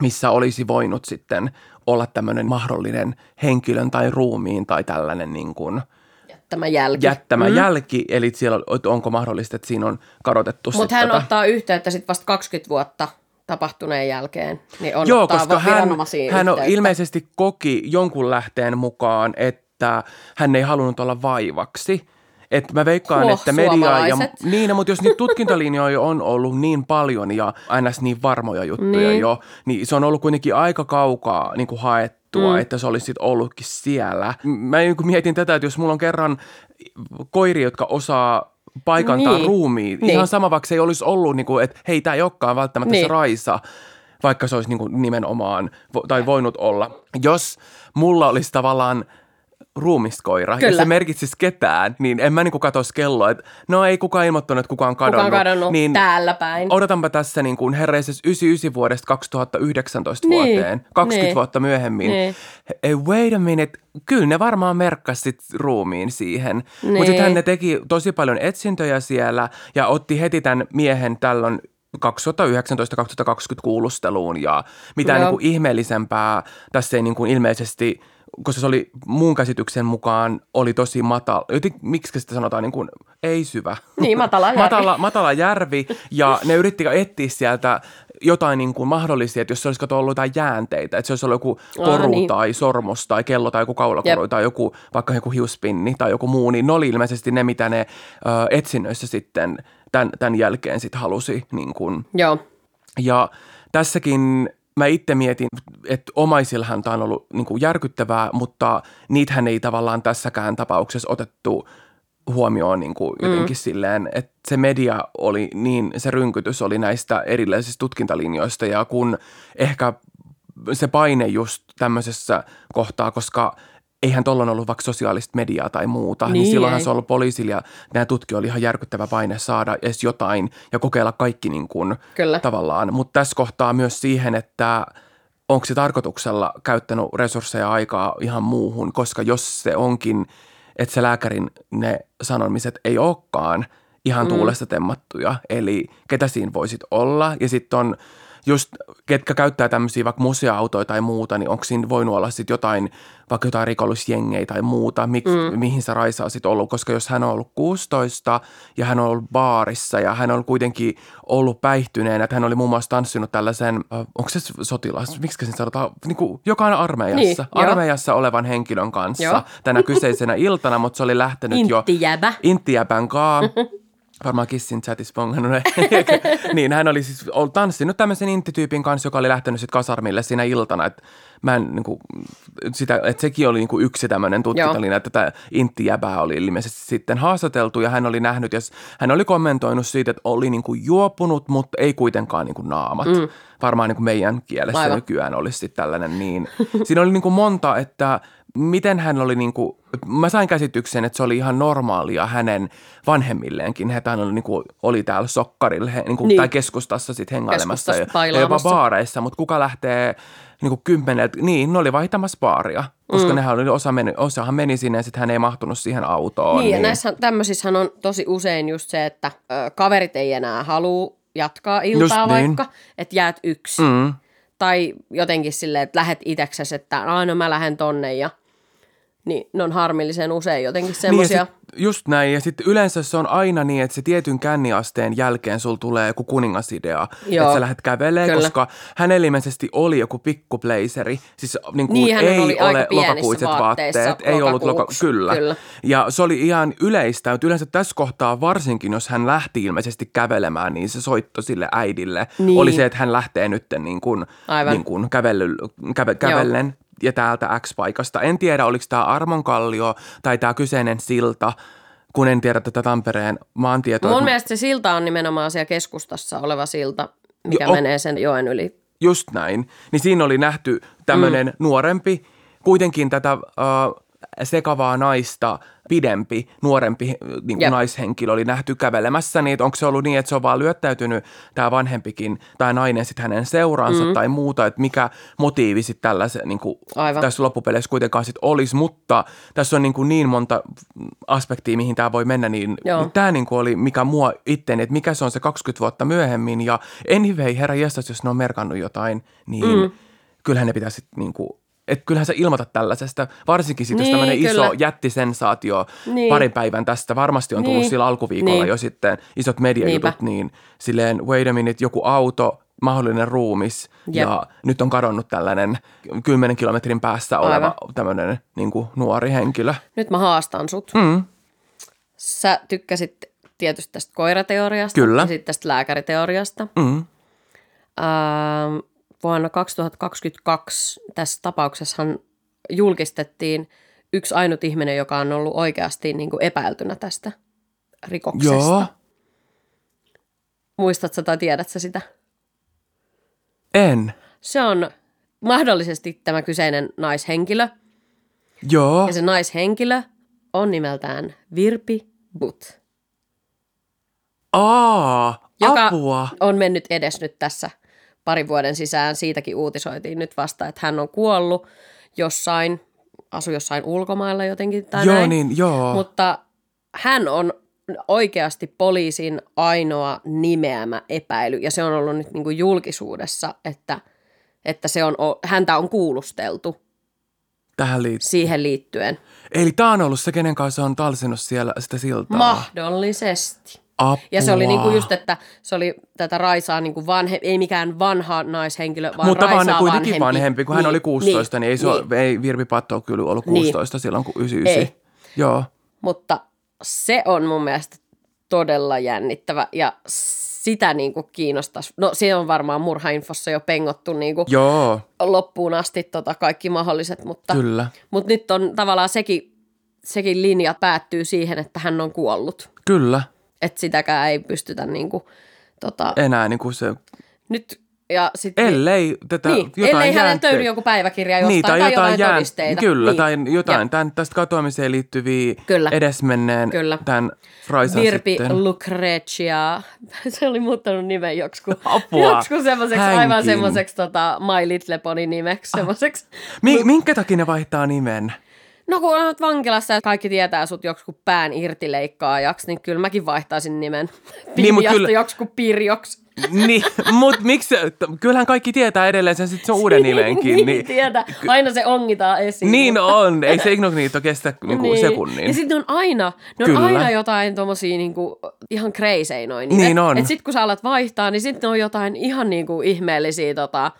missä olisi voinut sitten olla tämmöinen mahdollinen henkilön tai ruumiin tai tällainen niin kuin jättämä jälki. Jättämä mm. jälki, eli siellä onko mahdollista, että siinä on kadotettu Mutta hän tota... ottaa yhteyttä sitten vasta 20 vuotta tapahtuneen jälkeen, niin on Joo, koska hän, hän on ilmeisesti koki jonkun lähteen mukaan, että hän ei halunnut olla vaivaksi – et mä veikkaan, Huo, että media ja... Niin, no, mutta jos niitä tutkintalinjoja on ollut niin paljon ja aina niin varmoja juttuja niin. jo, niin se on ollut kuitenkin aika kaukaa niin kuin haettua, mm. että se olisi sitten ollutkin siellä. Mä niin mietin tätä, että jos mulla on kerran koiri, jotka osaa paikantaa niin. ruumiin, niin. ihan sama vaikka se ei olisi ollut, niin kuin, että hei, tämä ei olekaan välttämättä niin. se Raisa, vaikka se olisi niin kuin nimenomaan, tai voinut olla. Jos mulla olisi tavallaan ruumiskoira Kyllä. ja se merkitsisi ketään, niin en mä niinku katsoisi kelloa, että no ei kukaan ilmoittanut, että kukaan on kadonnut. Kukaan kadonnut niin täällä päin. Odotanpa tässä niin kuin herreises 99 vuodesta 2019 niin. vuoteen, 20 niin. vuotta myöhemmin. Niin. Hey, wait a minute, kyllä ne varmaan merkkasit ruumiin siihen. Niin. Mutta sitten ne teki tosi paljon etsintöjä siellä ja otti heti tämän miehen tällöin 2019-2020 kuulusteluun ja mitään niin kuin ihmeellisempää tässä ei niin kuin ilmeisesti – koska se oli mun käsityksen mukaan oli tosi matala, miksi sitä sanotaan niin kuin, ei syvä. Niin, matala järvi. matala, matala järvi ja ne yritti etsiä sieltä jotain niin kuin mahdollisia, että jos se olisi ollut jotain jäänteitä, että se olisi ollut joku koru Aa, niin. tai sormus tai kello tai joku kaulakoru Jep. tai joku, vaikka joku hiuspinni tai joku muu, niin ne oli ilmeisesti ne, mitä ne ö, etsinnöissä sitten tämän, tämän jälkeen sitten halusi. Niin kuin. Joo. Ja tässäkin mä itse mietin, että omaisillahan tämä on ollut niin kuin järkyttävää, mutta niitähän ei tavallaan tässäkään tapauksessa otettu huomioon niin kuin jotenkin mm. silleen, että se media oli niin, se rynkytys oli näistä erilaisista tutkintalinjoista ja kun ehkä se paine just tämmöisessä kohtaa, koska – eihän tuolloin ollut vaikka sosiaalista mediaa tai muuta, niin, niin silloinhan ei. se on ollut poliisilla ja nämä tutkijoilla oli ihan järkyttävä paine saada edes jotain ja kokeilla kaikki niin kuin Kyllä. tavallaan. Mutta tässä kohtaa myös siihen, että onko se tarkoituksella käyttänyt resursseja aikaa ihan muuhun, koska jos se onkin, että se lääkärin ne sanomiset ei olekaan ihan mm. tuulesta temmattuja, eli ketä siinä voisit olla ja sitten on – just ketkä käyttää tämmöisiä vaikka museoautoja tai muuta, niin onko siinä voinut olla sitten jotain, vaikka jotain rikollisjengejä tai muuta, mik, mm. mihin se Raisa on sitten ollut, koska jos hän on ollut 16 ja hän on ollut baarissa ja hän on kuitenkin ollut päihtyneenä, että hän oli muun muassa tanssinut tällaisen, onko se sotilas, miksi se sanotaan, niin kuin jokainen armeijassa, niin, armeijassa jo. olevan henkilön kanssa jo. tänä kyseisenä iltana, mutta se oli lähtenyt jo Inttijäbän kaa. varmaan Kissin chatissa bongannut. niin, hän oli siis ollut tanssinut tämmöisen intityypin kanssa, joka oli lähtenyt sitten kasarmille siinä iltana. Että mä en, niin kuin, sitä, että sekin oli niin kuin yksi tämmöinen tutkintalinja, että tätä inttijäbää oli ilmeisesti sitten haastateltu ja hän oli nähnyt ja hän oli kommentoinut siitä, että oli niin kuin juopunut, mutta ei kuitenkaan niin kuin naamat. Mm. Varmaan niin kuin meidän kielessä Aivan. nykyään olisi sitten tällainen niin. Siinä oli niin kuin monta, että miten hän oli niin kuin, mä sain käsityksen, että se oli ihan normaalia hänen vanhemmilleenkin. Hän oli, niin kuin, oli täällä sokkarilla niin kuin, niin. tai keskustassa sitten hengailemassa ja, ja jopa baareissa, mutta kuka lähtee niin kuin kymmenet, niin ne oli vaihtamassa baaria, koska mm. nehän oli, osa meni, osahan meni sinne ja sitten hän ei mahtunut siihen autoon. Niin, niin. ja näissä tämmöisissä on tosi usein just se, että ö, kaverit ei enää halua jatkaa iltaa just niin. vaikka, niin. että jäät yksi. Mm. Tai jotenkin silleen, että lähet itseksesi, että no mä lähden tonne ja – niin ne on harmillisen usein jotenkin semmoisia. Niin just näin, ja sitten yleensä se on aina niin, että se tietyn känniasteen jälkeen sul tulee joku kuningasidea, Joo, että sä lähdet kävelee, kyllä. koska hän ilmeisesti oli joku pikkupleiseri, siis niin kuin niin, ei oli ole lokakuiset vaatteet, ei ollut loka, kyllä. kyllä. Ja se oli ihan yleistä, mutta yleensä tässä kohtaa varsinkin, jos hän lähti ilmeisesti kävelemään, niin se soitto sille äidille niin. oli se, että hän lähtee nyt niin kuin, niin kuin kävely, käve, kävellen ja täältä X-paikasta. En tiedä, oliko tämä Armonkallio tai tämä kyseinen silta kun en tiedä tätä Tampereen maantietoa. Mun mielestä se silta on nimenomaan siellä keskustassa oleva silta, mikä Joo. menee sen joen yli. just näin, niin siinä oli nähty tämmöinen mm. nuorempi, kuitenkin tätä uh, sekavaa naista pidempi, nuorempi niin Jep. naishenkilö oli nähty kävelemässä, niin onko se ollut niin, että se on vaan lyöttäytynyt tämä vanhempikin tai nainen sitten hänen seuraansa mm. tai muuta, että mikä motiivi sitten tällaisen niin kuin Aivan. tässä loppupeleissä kuitenkaan sitten olisi, mutta tässä on niin, kuin niin monta aspektia, mihin tämä voi mennä, niin Joo. tämä niin kuin oli mikä mua itteeni, että mikä se on se 20 vuotta myöhemmin ja anyway, herra jestas, jos ne on merkannut jotain, niin mm. kyllähän ne pitäisi niin kuin, että kyllähän sä ilmoitat tällaisesta, varsinkin sitten Niin, jos tämmöinen iso jättisensaatio Niin. parin päivän tästä, varmasti on tullut Niin. sillä alkuviikolla Niin. jo sitten isot mediajutut, Niinpä. niin silleen wait a minute, joku auto, mahdollinen ruumis Jep. ja nyt on kadonnut tällainen 10 kilometrin päässä oleva Aivan. tämmöinen niin kuin nuori henkilö. Nyt mä haastan sut. Mm. Sä tykkäsit tietysti tästä koirateoriasta Kyllä. ja sitten tästä lääkäriteoriasta. Mm. Ähm, vuonna 2022 tässä tapauksessahan julkistettiin yksi ainut ihminen, joka on ollut oikeasti niin kuin epäiltynä tästä rikoksesta. Joo, Muistatko tai tiedätkö sitä? en. Se on mahdollisesti tämä kyseinen naishenkilö. Joo, Ja se naishenkilö on nimeltään Virpi But, aa, joka apua. on mennyt edes nyt tässä parin vuoden sisään. Siitäkin uutisoitiin nyt vasta, että hän on kuollut jossain, asui jossain ulkomailla jotenkin tai Joo, näin. niin, joo. Mutta hän on oikeasti poliisin ainoa nimeämä epäily, ja se on ollut nyt niin kuin julkisuudessa, että, että se on, häntä on kuulusteltu Tähän liittyy. siihen liittyen. Eli tämä on ollut se, kenen kanssa on talsinut siellä sitä siltaa. Mahdollisesti. Apua. Ja se oli niinku just, että se oli tätä Raisaa niinku vanhe, ei mikään vanha naishenkilö, vaan Mutta vaan Raisaa kuitenkin vanhempi. vanhempi, kun hän Niin, oli 16, niin, ei, se niin. Ole, ei Virpi Patto kyllä ollut Niin. 16 silloin, kun 99. Ei. Joo. Mutta se on mun mielestä todella jännittävä ja sitä niinku kiinnostaisi. No se on varmaan murhainfossa jo pengottu niinku Joo, loppuun asti tota kaikki mahdolliset, mutta, kyllä. mutta nyt on tavallaan sekin, sekin linja päättyy siihen, että hän on kuollut. Kyllä. Että sitäkään ei pystytä niinku, tota, Enää niin kuin se, nyt ja sitten ellei tätä niin, jotain ellei jäänte- löydy joku päiväkirja jostain niin, tai, tai jotain, jään- todisteita. Kyllä, niin. tai jotain tämän, tästä katoamiseen liittyviä Kyllä. edesmenneen Kyllä. tämän Raisan Virpi sitten. Lucretia, se oli muuttanut nimen joksiku, Apua. joksiku semmoiseksi, aivan Hänkin. semmoiseksi tota, My Little Pony nimeksi semmoiseksi. Mi- minkä takia ne vaihtaa nimen? No kun olet vankilassa ja kaikki tietää sut joksiku pään irtileikkaajaksi, niin kyllä mäkin vaihtaisin nimen Niin, mut Pinjasta kyllä- joksiku Pirjoksi. niin, mutta miksi, kyllähän kaikki tietää edelleen sen, sit se on uuden nimenkin. niin, niin, tietää. Aina se ongitaan esiin. niin mutta- on, ei se ignognito kestä niinku Niin. sekunnin. Ja sitten on aina, ne on Kyllä. aina jotain tommosia niinku, ihan crazy noin. Niin on. Et sit kun sä alat vaihtaa, niin sitten on jotain ihan niinku ihmeellisiä tota,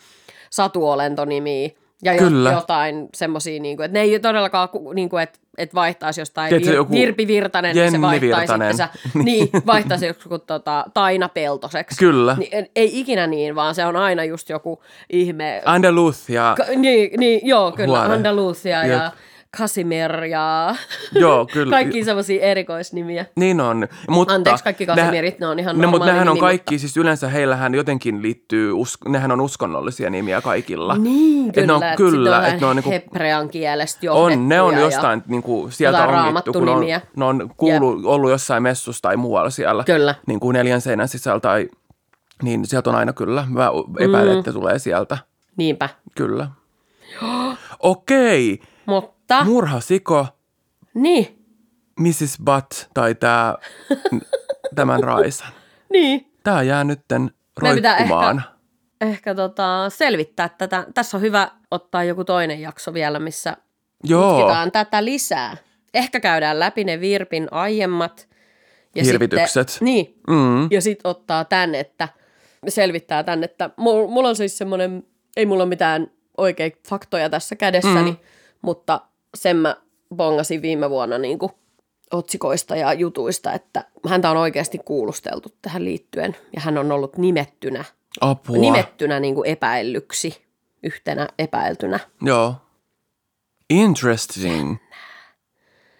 satuolentonimiä. Ja Kyllä. jotain semmosia, niinku, että ne ei todellakaan, ku- niinku, että et vaihtaisi jostain Tiedätkö, vir, Virpi Virtanen, niin se vaihtaisi sitten sä, niin, vaihtaisi joku tota, Taina Peltoseksi. Kyllä. Niin, ei ikinä niin, vaan se on aina just joku ihme, Andaluth ja... Ka- niin, niin, joo, kyllä. Huone. Andalusia ja. Casimir ja Joo, kyllä. kaikki semmoisia erikoisnimiä. Niin on. Mutta Anteeksi, kaikki Casimirit, ne on ihan ne, mutta nehän on nimi, kaikki, siis yleensä heillähän jotenkin liittyy, us- nehän on uskonnollisia nimiä kaikilla. Niin, Et kyllä. ne on, että kyllä, sit että ne on niinku, hebrean kielestä on, ne on jostain niinku, sieltä ongittu, kun ne on, ne on kuulu, ollut jossain messussa tai muualla siellä. Kyllä. Niin kuin neljän seinän sisällä tai, niin sieltä on aina kyllä. Mä epäilen, mm. että tulee sieltä. Niinpä. Kyllä. Okei. Mutta, Murhasiko niin, Mrs. Butt tai tää, tämän Raisan? niin. Tää jää nytten roikkumaan. Ehkä tota, selvittää tätä. Tässä on hyvä ottaa joku toinen jakso vielä, missä Joo, tutkitaan tätä lisää. Ehkä käydään läpi ne Virpin aiemmat. Ja Hirvitykset. Sitten, niin, mm. ja sitten ottaa tän, että selvittää tän, että mulla, mulla on siis semmoinen, ei mulla ole mitään oikein faktoja tässä kädessäni, mm. mutta sen mä bongasin viime vuonna niin kuin otsikoista ja jutuista, että häntä on oikeasti kuulusteltu tähän liittyen ja hän on ollut nimettynä, apua. nimettynä niin kuin epäillyksi, yhtenä epäiltynä. Joo. Interesting.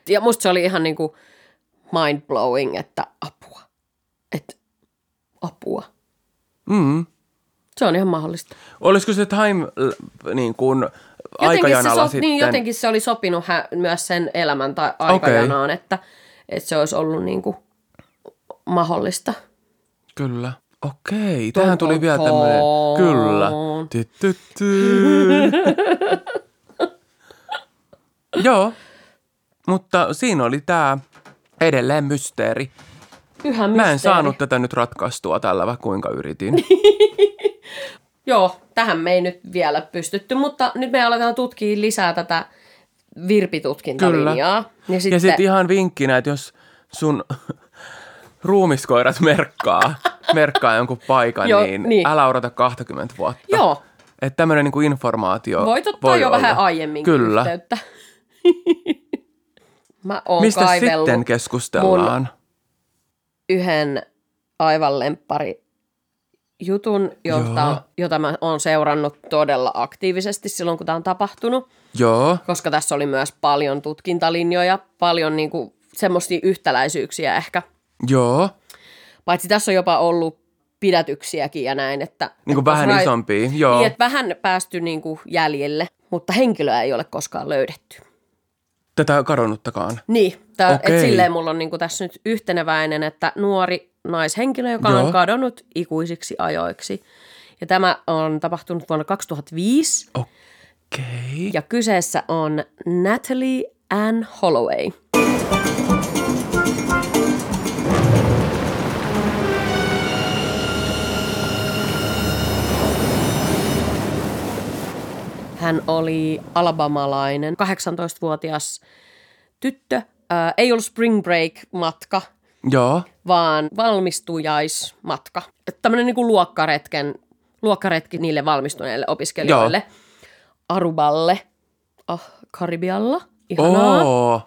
Ja musta se oli ihan niin kuin mind-blowing, että apua. Että apua. Mm. Se on ihan mahdollista. Olisiko se time niin kuin, Jotenkin se, aikajanalla so, sitten? niin, jotenkin se oli sopinut hä, myös sen elämän tai aikajanaan, että, että se olisi ollut niin kuin mahdollista. Kyllä. Okei, tähän tuli vielä tämmöinen. Kyllä. Joo, mutta siinä oli tämä edelleen mysteeri. Yhä Mä en mysteeri. saanut tätä nyt ratkaistua tällä, vaikka kuinka yritin. Joo, tähän me ei nyt vielä pystytty, mutta nyt me aletaan tutkia lisää tätä virpitutkintalinjaa. Ja Ja sitten, sitten ihan vinkkinä, että jos sun ruumiskoirat merkkaa, merkkaa jonkun paikan, Joo, niin, niin. älä odota 20 vuotta. Joo, Että tämmöinen niin informaatio voit ottaa voi jo olla. vähän aiemmin Kyllä. yhteyttä. Mä oon Mistä sitten keskustellaan? yhden aivan lemppari jutun, jota, Joo. jota mä oon seurannut todella aktiivisesti silloin, kun tämä on tapahtunut. Joo, Koska tässä oli myös paljon tutkintalinjoja, paljon niinku semmoisia yhtäläisyyksiä ehkä. joo. Paitsi tässä on jopa ollut pidätyksiäkin ja näin, että... Niin kuin että vähän rai- isompia, joo. Niin, että vähän päästy niinku jäljelle, mutta henkilöä ei ole koskaan löydetty. Tätä kadonnuttakaan. Niin, tää, et Okei. silleen mulla on niinku tässä nyt yhteneväinen, että nuori naishenkilö, joka Joo. on kadonnut ikuisiksi ajoiksi. Ja tämä on tapahtunut vuonna 2005 Okei. ja kyseessä on Natalie Ann Holloway. Hän oli alabamalainen, 18-vuotias tyttö. Ää, ei ollut spring break-matka, Joo, vaan valmistujaismatka. Tämmöinen niin luokkaretken, luokkaretki niille valmistuneille opiskelijoille. Aruballe, ah, Karibialla. Ihanaa. Oo.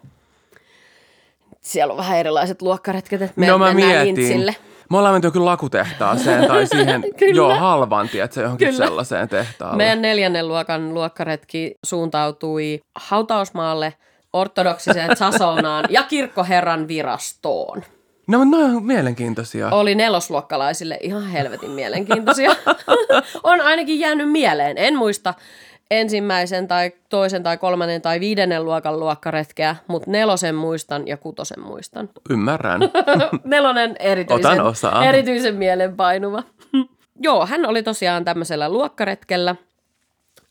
Siellä on vähän erilaiset luokkaretket, että me No mä mietin. Me ollaan menty jokin lakutehtaaseen tai siihen, Kyllä. joo, halvan, tiedätkö, johonkin Kyllä. sellaiseen tehtaalle. Meidän neljännen luokan luokkaretki suuntautui hautausmaalle, ortodoksiseen Sasonaan ja kirkkoherran virastoon. No, on mielenkiintoisia. Oli nelosluokkalaisille ihan helvetin mielenkiintoisia. on ainakin jäänyt mieleen. En muista ensimmäisen tai toisen tai kolmannen tai viidennen luokan luokkaretkeä, mutta nelosen muistan ja kutosen muistan. Ymmärrän. Nelonen erityisen, Otan osaa. erityisen mielenpainuva. Joo, hän oli tosiaan tämmöisellä luokkaretkellä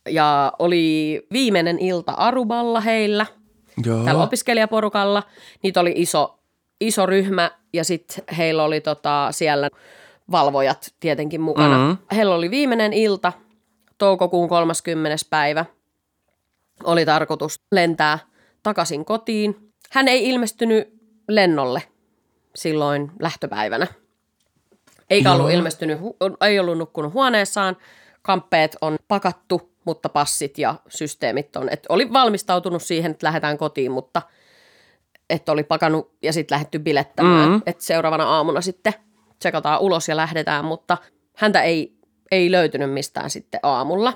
ja oli viimeinen ilta Aruballa heillä, joo. tällä opiskelijaporukalla. Niitä oli iso, iso ryhmä ja sitten heillä oli tota siellä valvojat tietenkin mukana. Mhm. Mm-hmm. Heillä oli viimeinen ilta, toukokuun 30. päivä. Oli tarkoitus lentää takaisin kotiin. Hän ei ilmestynyt lennolle silloin lähtöpäivänä. Eikä ollut Joo. ilmestynyt, ei ollut nukkunut huoneessaan. Kamppeet on pakattu, mutta passit ja systeemit on. Et oli valmistautunut siihen, että lähdetään kotiin, mutta että oli pakannut ja sitten lähdetty bilettämään. Mm. Mm. Että seuraavana aamuna sitten tsekataan ulos ja lähdetään, mutta häntä ei, ei löytynyt mistään sitten aamulla.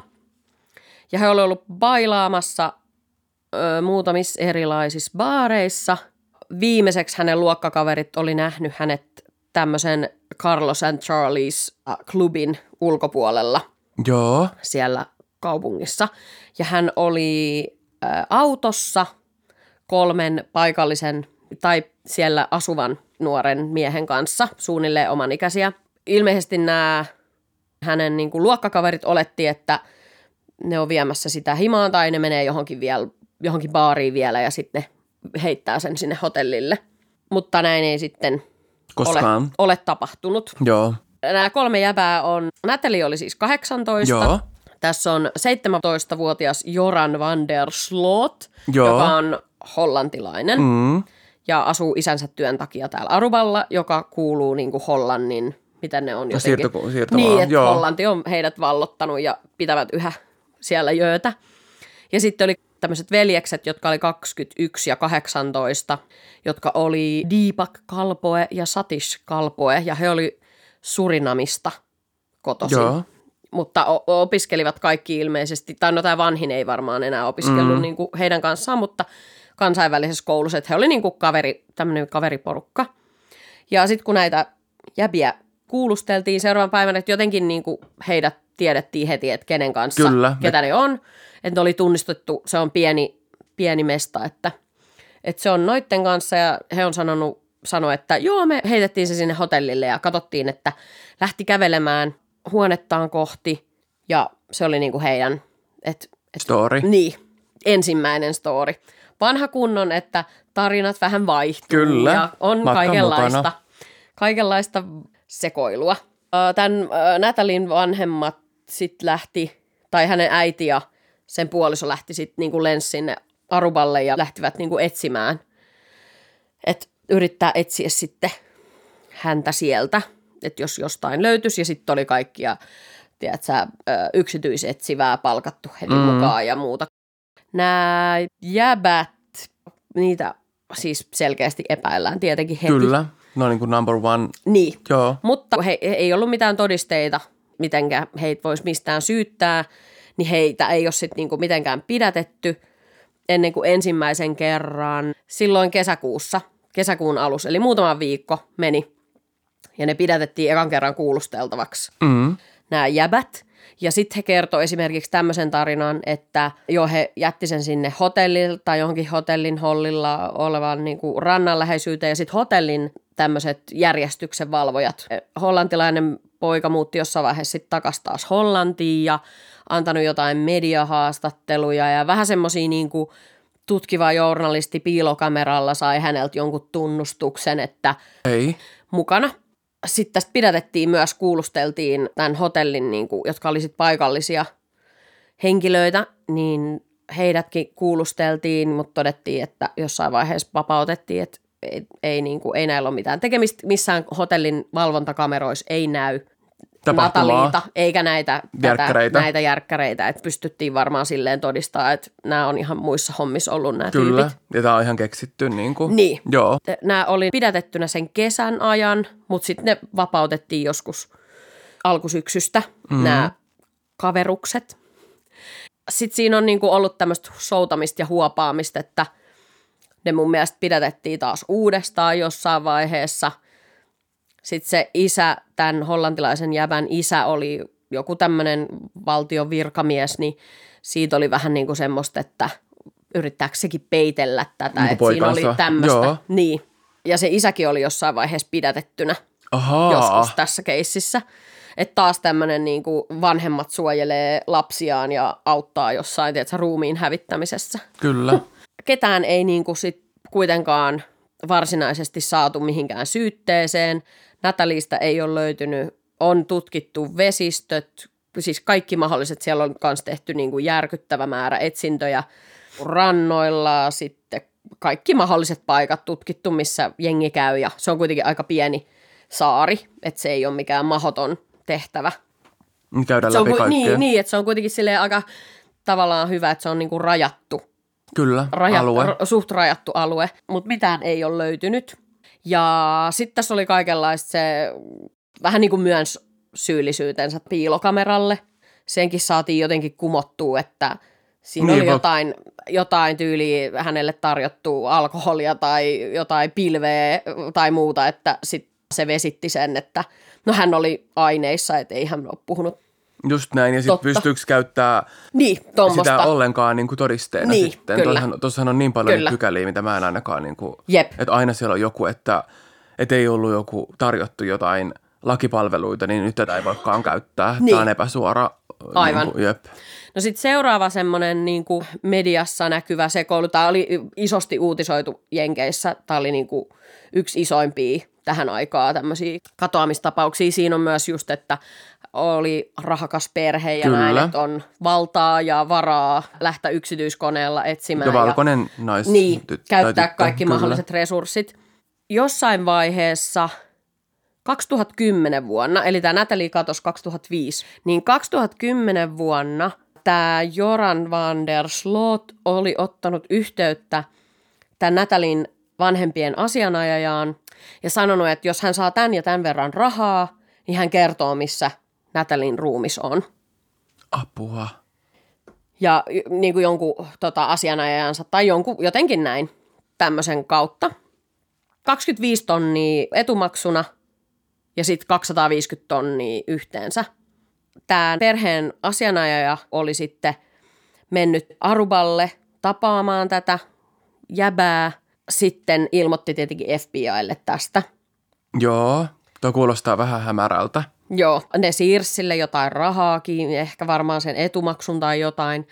Ja he oli ollut bailaamassa ö, muutamissa erilaisissa baareissa. Viimeiseksi hänen luokkakaverit oli nähnyt hänet tämmöisen Carlos and Charlie's klubin ulkopuolella Joo. siellä kaupungissa. Ja hän oli ä, autossa kolmen paikallisen tai siellä asuvan nuoren miehen kanssa, suunnilleen oman ikäisiä. Ilmeisesti nämä hänen niin kuin, luokkakaverit oletti, että ne on viemässä sitä himaan tai ne menee johonkin, vielä, johonkin baariin vielä ja sitten ne heittää sen sinne hotellille. Mutta näin ei sitten ole, Koskaan. ole tapahtunut. Joo. Nämä kolme jäbää on, Natalie oli siis 18. Joo. Tässä on 17-vuotias Joran van der Slot, Joo. joka on hollantilainen Mm. ja asuu isänsä työn takia täällä Aruballa, joka kuuluu niin kuin Hollannin, miten ne on jotenkin. siirto- siirtomaa, Niin, että joo. Hollanti on heidät vallottanut ja pitävät yhä siellä jöötä. Ja sitten oli tämmöiset veljekset, jotka oli 21 ja 18, jotka oli Deepak Kalpoe ja Satish Kalpoe, ja he oli Surinamista kotoisin. Joo. Mutta o- opiskelivat kaikki ilmeisesti, tai no tämä vanhin ei varmaan enää opiskellut mm. niin kuin heidän kanssaan, mutta kansainvälisessä koulussa, että he oli niin kuin kaveri, tämmöinen kaveriporukka. Ja sitten kun näitä jäbiä kuulusteltiin seuraavan päivän, että jotenkin niin kuin heidät tiedettiin heti, että kenen kanssa, Kyllä. ketä ne on. Että ne oli tunnistettu, se on pieni, pieni mesta, että, että se on noitten kanssa ja he on sanonut, sano, että joo, me heitettiin se sinne hotellille ja katsottiin, että lähti kävelemään huonettaan kohti ja se oli niin kuin heidän, että, että Story. niin, ensimmäinen story. Vanha kunnon, että tarinat vähän vaihtuu Kyllä, ja on kaikenlaista, mukana. kaikenlaista sekoilua. Tämän Natalin vanhemmat sitten lähti, tai hänen äiti ja sen puoliso lähti sitten niinku lensi sinne Aruballe ja lähtivät niinku etsimään. Että yrittää etsiä sitten häntä sieltä, että jos jostain löytyisi. Ja sitten oli kaikkia, tiedätkö, yksityisetsivää palkattu heti mm. mukaan ja muuta. Nämä jäbät, niitä siis selkeästi epäillään tietenkin heti. Kyllä. No niin kuin number one. Niin, Joo. mutta he, he ei ollut mitään todisteita, mitenkä heitä voisi mistään syyttää, niin heitä ei ole sitten niinku mitenkään pidätetty ennen kuin ensimmäisen kerran silloin kesäkuussa, kesäkuun alussa, eli muutama viikko meni, ja ne pidätettiin ekan kerran kuulusteltavaksi Mm. nämä jäbät. Ja sitten he kertoi esimerkiksi tämmöisen tarinan, että jo he jätti sen sinne hotellilta tai johonkin hotellin hollilla olevan niin kuin rannan läheisyyteen. Ja sitten hotellin tämmöiset järjestyksen valvojat. Hollantilainen poika muutti jossain vaiheessa sitten takaisin taas Hollantiin ja antanut jotain mediahaastatteluja ja vähän semmoisia niin kuin tutkiva journalisti piilokameralla sai häneltä jonkun tunnustuksen, että Ei. mukana. Sitten tästä pidätettiin myös, kuulusteltiin tämän hotellin, niin kuin, jotka oli paikallisia henkilöitä, niin heidätkin kuulusteltiin, mutta todettiin, että jossain vaiheessa vapautettiin, että ei, ei, niin kuin, ei näillä ole mitään tekemistä. Missään hotellin valvontakameroissa ei näy. Nataliita, eikä näitä Järkkäreitä. Tätä, näitä järkkäreitä. Että pystyttiin varmaan silleen todistaa, että nämä on ihan muissa hommissa ollut nämä Kyllä. tyypit. Ja tämä on ihan keksitty. Niin. Kuin. Niin. Joo. Nämä oli pidätettynä sen kesän ajan, mutta sitten ne vapautettiin joskus alkusyksystä, mm-hmm. nämä kaverukset. Sitten siinä on niinku ollut tämmöistä soutamista ja huopaamista, että ne mun mielestä pidätettiin taas uudestaan jossain vaiheessa. Sitten se isä, tämän hollantilaisen jävän isä oli joku tämmöinen valtion virkamies, niin siitä oli vähän niin kuin semmoista, että yrittääkö sekin peitellä tätä, Niin että siinä oli tämmöistä. Niin. Ja se isäkin oli jossain vaiheessa pidätettynä Ahaa. joskus tässä keississä. Että taas tämmöinen niin kuin vanhemmat suojelee lapsiaan ja auttaa jossain tiedätkö, ruumiin hävittämisessä. Kyllä. Ketään ei niin kuin sit kuitenkaan varsinaisesti saatu mihinkään syytteeseen. Natalista ei ole löytynyt, on tutkittu vesistöt, siis kaikki mahdolliset. Siellä on myös tehty niin kuin järkyttävä määrä etsintöjä rannoilla, sitten kaikki mahdolliset paikat tutkittu, missä jengi käy. Ja se on kuitenkin aika pieni saari, että se ei ole mikään mahoton tehtävä. Käydään Se on, läpi ku- kaikkea. niin, niin, että se on kuitenkin silleen aika tavallaan hyvä, että se on niinku rajattu Kyllä. rajat, Alue. r- suht rajattu alue, mutta mitään ei ole löytynyt. Ja sitten tässä oli kaikenlaista se vähän niin kuin myös syyllisyytensä piilokameralle. Senkin saatiin jotenkin kumottua, että siinä Niin, oli va- jotain, jotain tyyliä hänelle tarjottu alkoholia tai jotain pilveä tai muuta, että sit se vesitti sen, että no hän oli aineissa, että ei hän ole puhunut. Just näin. Ja sitten pystyykö käyttää Niin, sitä ollenkaan niin kuin todisteena Niin, sitten. kyllä. Tuossahan, tuossahan on niin paljon Kyllä. pykäliä, mitä mä en ainakaan, niin kuin, Jep. että aina siellä on joku, että, että ei ollut joku tarjottu jotain lakipalveluita, niin nyt tätä ei voikaan käyttää. Niin. Tämä on epäsuora. Aivan. Niin kuin, jep. No sitten seuraava semmoinen niin kuin mediassa näkyvä sekoilu, tämä oli isosti uutisoitu Jenkeissä, tämä oli niin kuin yksi isoimpia tähän aikaa tämmöisiä katoamistapauksia. Siinä on myös just, että oli rahakas perhe ja Kyllä. näin, että on valtaa ja varaa lähteä yksityiskoneella etsimään. Ja valkoinen nais... Niin, käyttää tyttö, kaikki kyllä. mahdolliset resurssit. Jossain vaiheessa 2010 vuonna, eli tämä Natalie katosi 2005, niin 2010 vuonna tämä Joran van der Slot oli ottanut yhteyttä tämän Natalin vanhempien asianajajaan ja sanonut, että jos hän saa tämän ja tämän verran rahaa, niin hän kertoo, missä Natalin ruumis on. Apua. ja niin kuin jonkun tota, asianajajansa tai jonkun, jotenkin näin tämmöisen kautta. 25 tonnia etumaksuna ja sitten 250 tonnia yhteensä. Tämä perheen asianajaja oli sitten mennyt Aruballe tapaamaan tätä jäbää. Sitten ilmoitti tietenkin FBIlle tästä. Joo, tuo kuulostaa vähän hämärältä. Joo, ne siirsi sille jotain rahaakin, ehkä varmaan sen etumaksun tai jotain.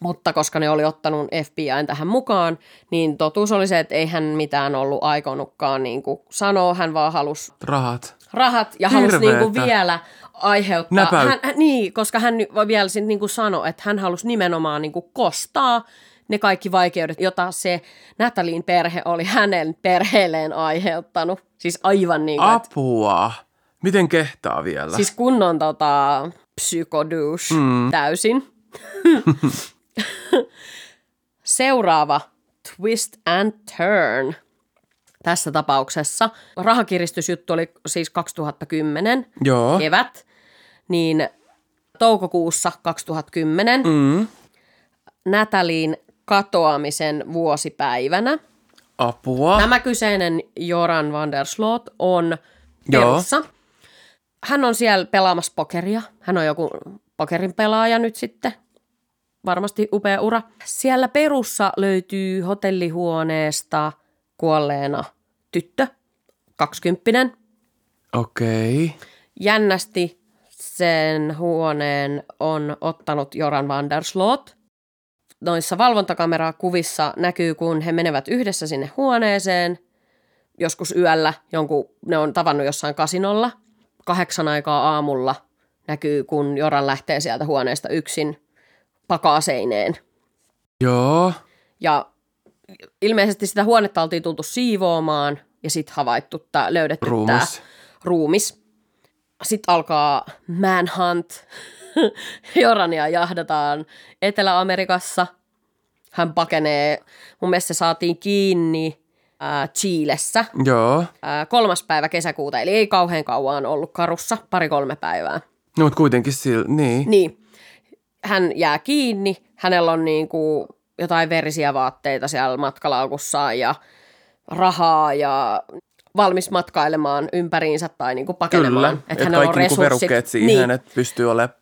Mutta koska ne oli ottanut FBIn tähän mukaan, niin totuus oli se, että ei hän mitään ollut aikonutkaan niin kuin sanoa. Hän vaan halusi Rahat. rahat ja halusi niin kuin vielä aiheuttaa. Näpäyt- Hän, niin, koska hän vielä niin kuin sanoi, että hän halusi nimenomaan niin kuin kostaa ne kaikki vaikeudet, jota se Natalin perhe oli hänen perheelleen aiheuttanut. Siis aivan niin kuin, että- Apua. Miten kehtaa vielä? Siis kunnon tota, psykodouche mm. täysin. Seuraava twist and turn tässä tapauksessa. Rahakiristysjuttu oli siis 2010 Joo. kevät, niin toukokuussa 2010 Mm. Natalin katoamisen vuosipäivänä Apua. Tämä kyseinen Joran van der Slot on. Perussa. Hän on siellä pelaamassa pokeria. Hän on joku pokerin pelaaja nyt sitten. Varmasti upea ura. Siellä Perussa löytyy hotellihuoneesta kuolleena tyttö, kaksikymppinen. Okei. Jännästi sen huoneen on ottanut Joran van der Slot. Noissa valvontakamerakuvissa näkyy, kun he menevät yhdessä sinne huoneeseen, joskus yöllä, jonkun, ne on tavannut jossain kasinolla. Kahdeksan aikaa aamulla näkyy, kun Joran lähtee sieltä huoneesta yksin pakaaseineen. Joo. Ja ilmeisesti sitä huonetta oltiin tultu siivoamaan ja sitten havaittu, tää, löydetty tämä Ruumis. ruumis. Sitten alkaa manhunt. Jorania jahdataan Etelä-Amerikassa. Hän pakenee, mun mielestä se saatiin kiinni ää, Chiilessä Joo. ää, kolmas päivä kesäkuuta, eli ei kauhean kauan ollut karussa, pari-kolme päivää. No, mutta kuitenkin sillä, niin. Niin, hän jää kiinni, hänellä on niin kuin jotain verisiä vaatteita siellä matkalaukussaan ja rahaa ja valmis matkailemaan ympäriinsä tai niin kuin pakenemaan. Kyllä. Että kaikki niinku verukkeet siihen, Niin, että pystyy olemaan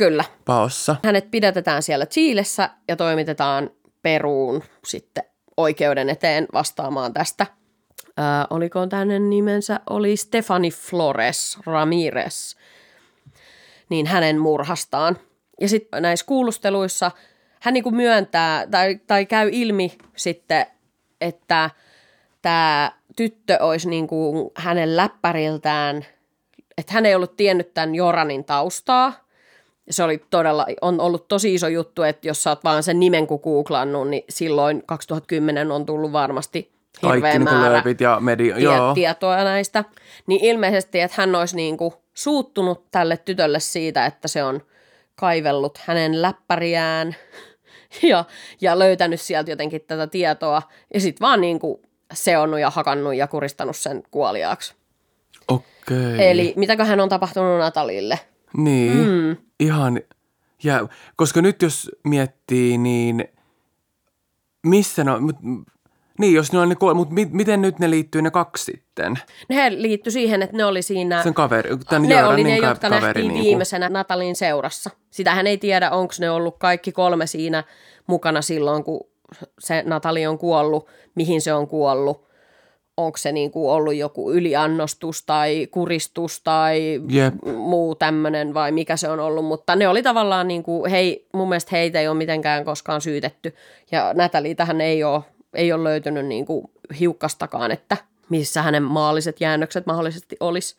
kyllä. paossa. Hänet pidätetään siellä Chiilessä ja toimitetaan Peruun sitten oikeuden eteen vastaamaan tästä. Ää, oliko hänen nimensä? Oli Stefani Flores Ramirez. Niin hänen murhastaan. Ja sitten näissä kuulusteluissa hän niinku myöntää tai, tai käy ilmi sitten, että tämä tyttö olisi niinku hänen läppäriltään, että hän ei ollut tiennyt tämän Joranin taustaa. Se oli todella, on ollut tosi iso juttu, että jos sä oot vaan sen nimen kun googlannut, niin silloin 2010 on tullut varmasti hirveä Kaikki niin määrä lööpit ja media. tie- Joo. tietoa näistä. Niin ilmeisesti, että hän olisi niinku suuttunut tälle tytölle siitä, että se on kaivellut hänen läppäriään ja, ja löytänyt sieltä jotenkin tätä tietoa. Ja sitten vaan niinku seonnut ja hakannut ja kuristanut sen kuoliaaksi. Okei. Eli mitäköhän on tapahtunut Natalille? Niin, mm. ihan, ja, koska nyt jos miettii, niin missä no, mut, niin jos ne on ne, kol- mutta mi, miten nyt ne liittyy ne kaksi sitten? Ne liittyi siihen, että ne oli siinä... Sen kaveri, tämän ne oli ne, Jooranin ka- jotka kaveri. nähtiin niin kuin- viimeisenä Natalin seurassa. Sitähän ei tiedä, onko ne ollut kaikki kolme siinä mukana silloin, kun se Natali on kuollut, mihin se on kuollut. Onko se niin kuin ollut joku yliannostus tai kuristus tai Jep. muu tämmöinen vai mikä se on ollut. Mutta ne oli tavallaan, niin kuin, hei, mun mielestä heitä ei ole mitenkään koskaan syytetty. Ja Natali tähän ei ole, ei ole löytynyt niin kuin hiukkastakaan, että missä hänen maalliset jäännökset mahdollisesti olisi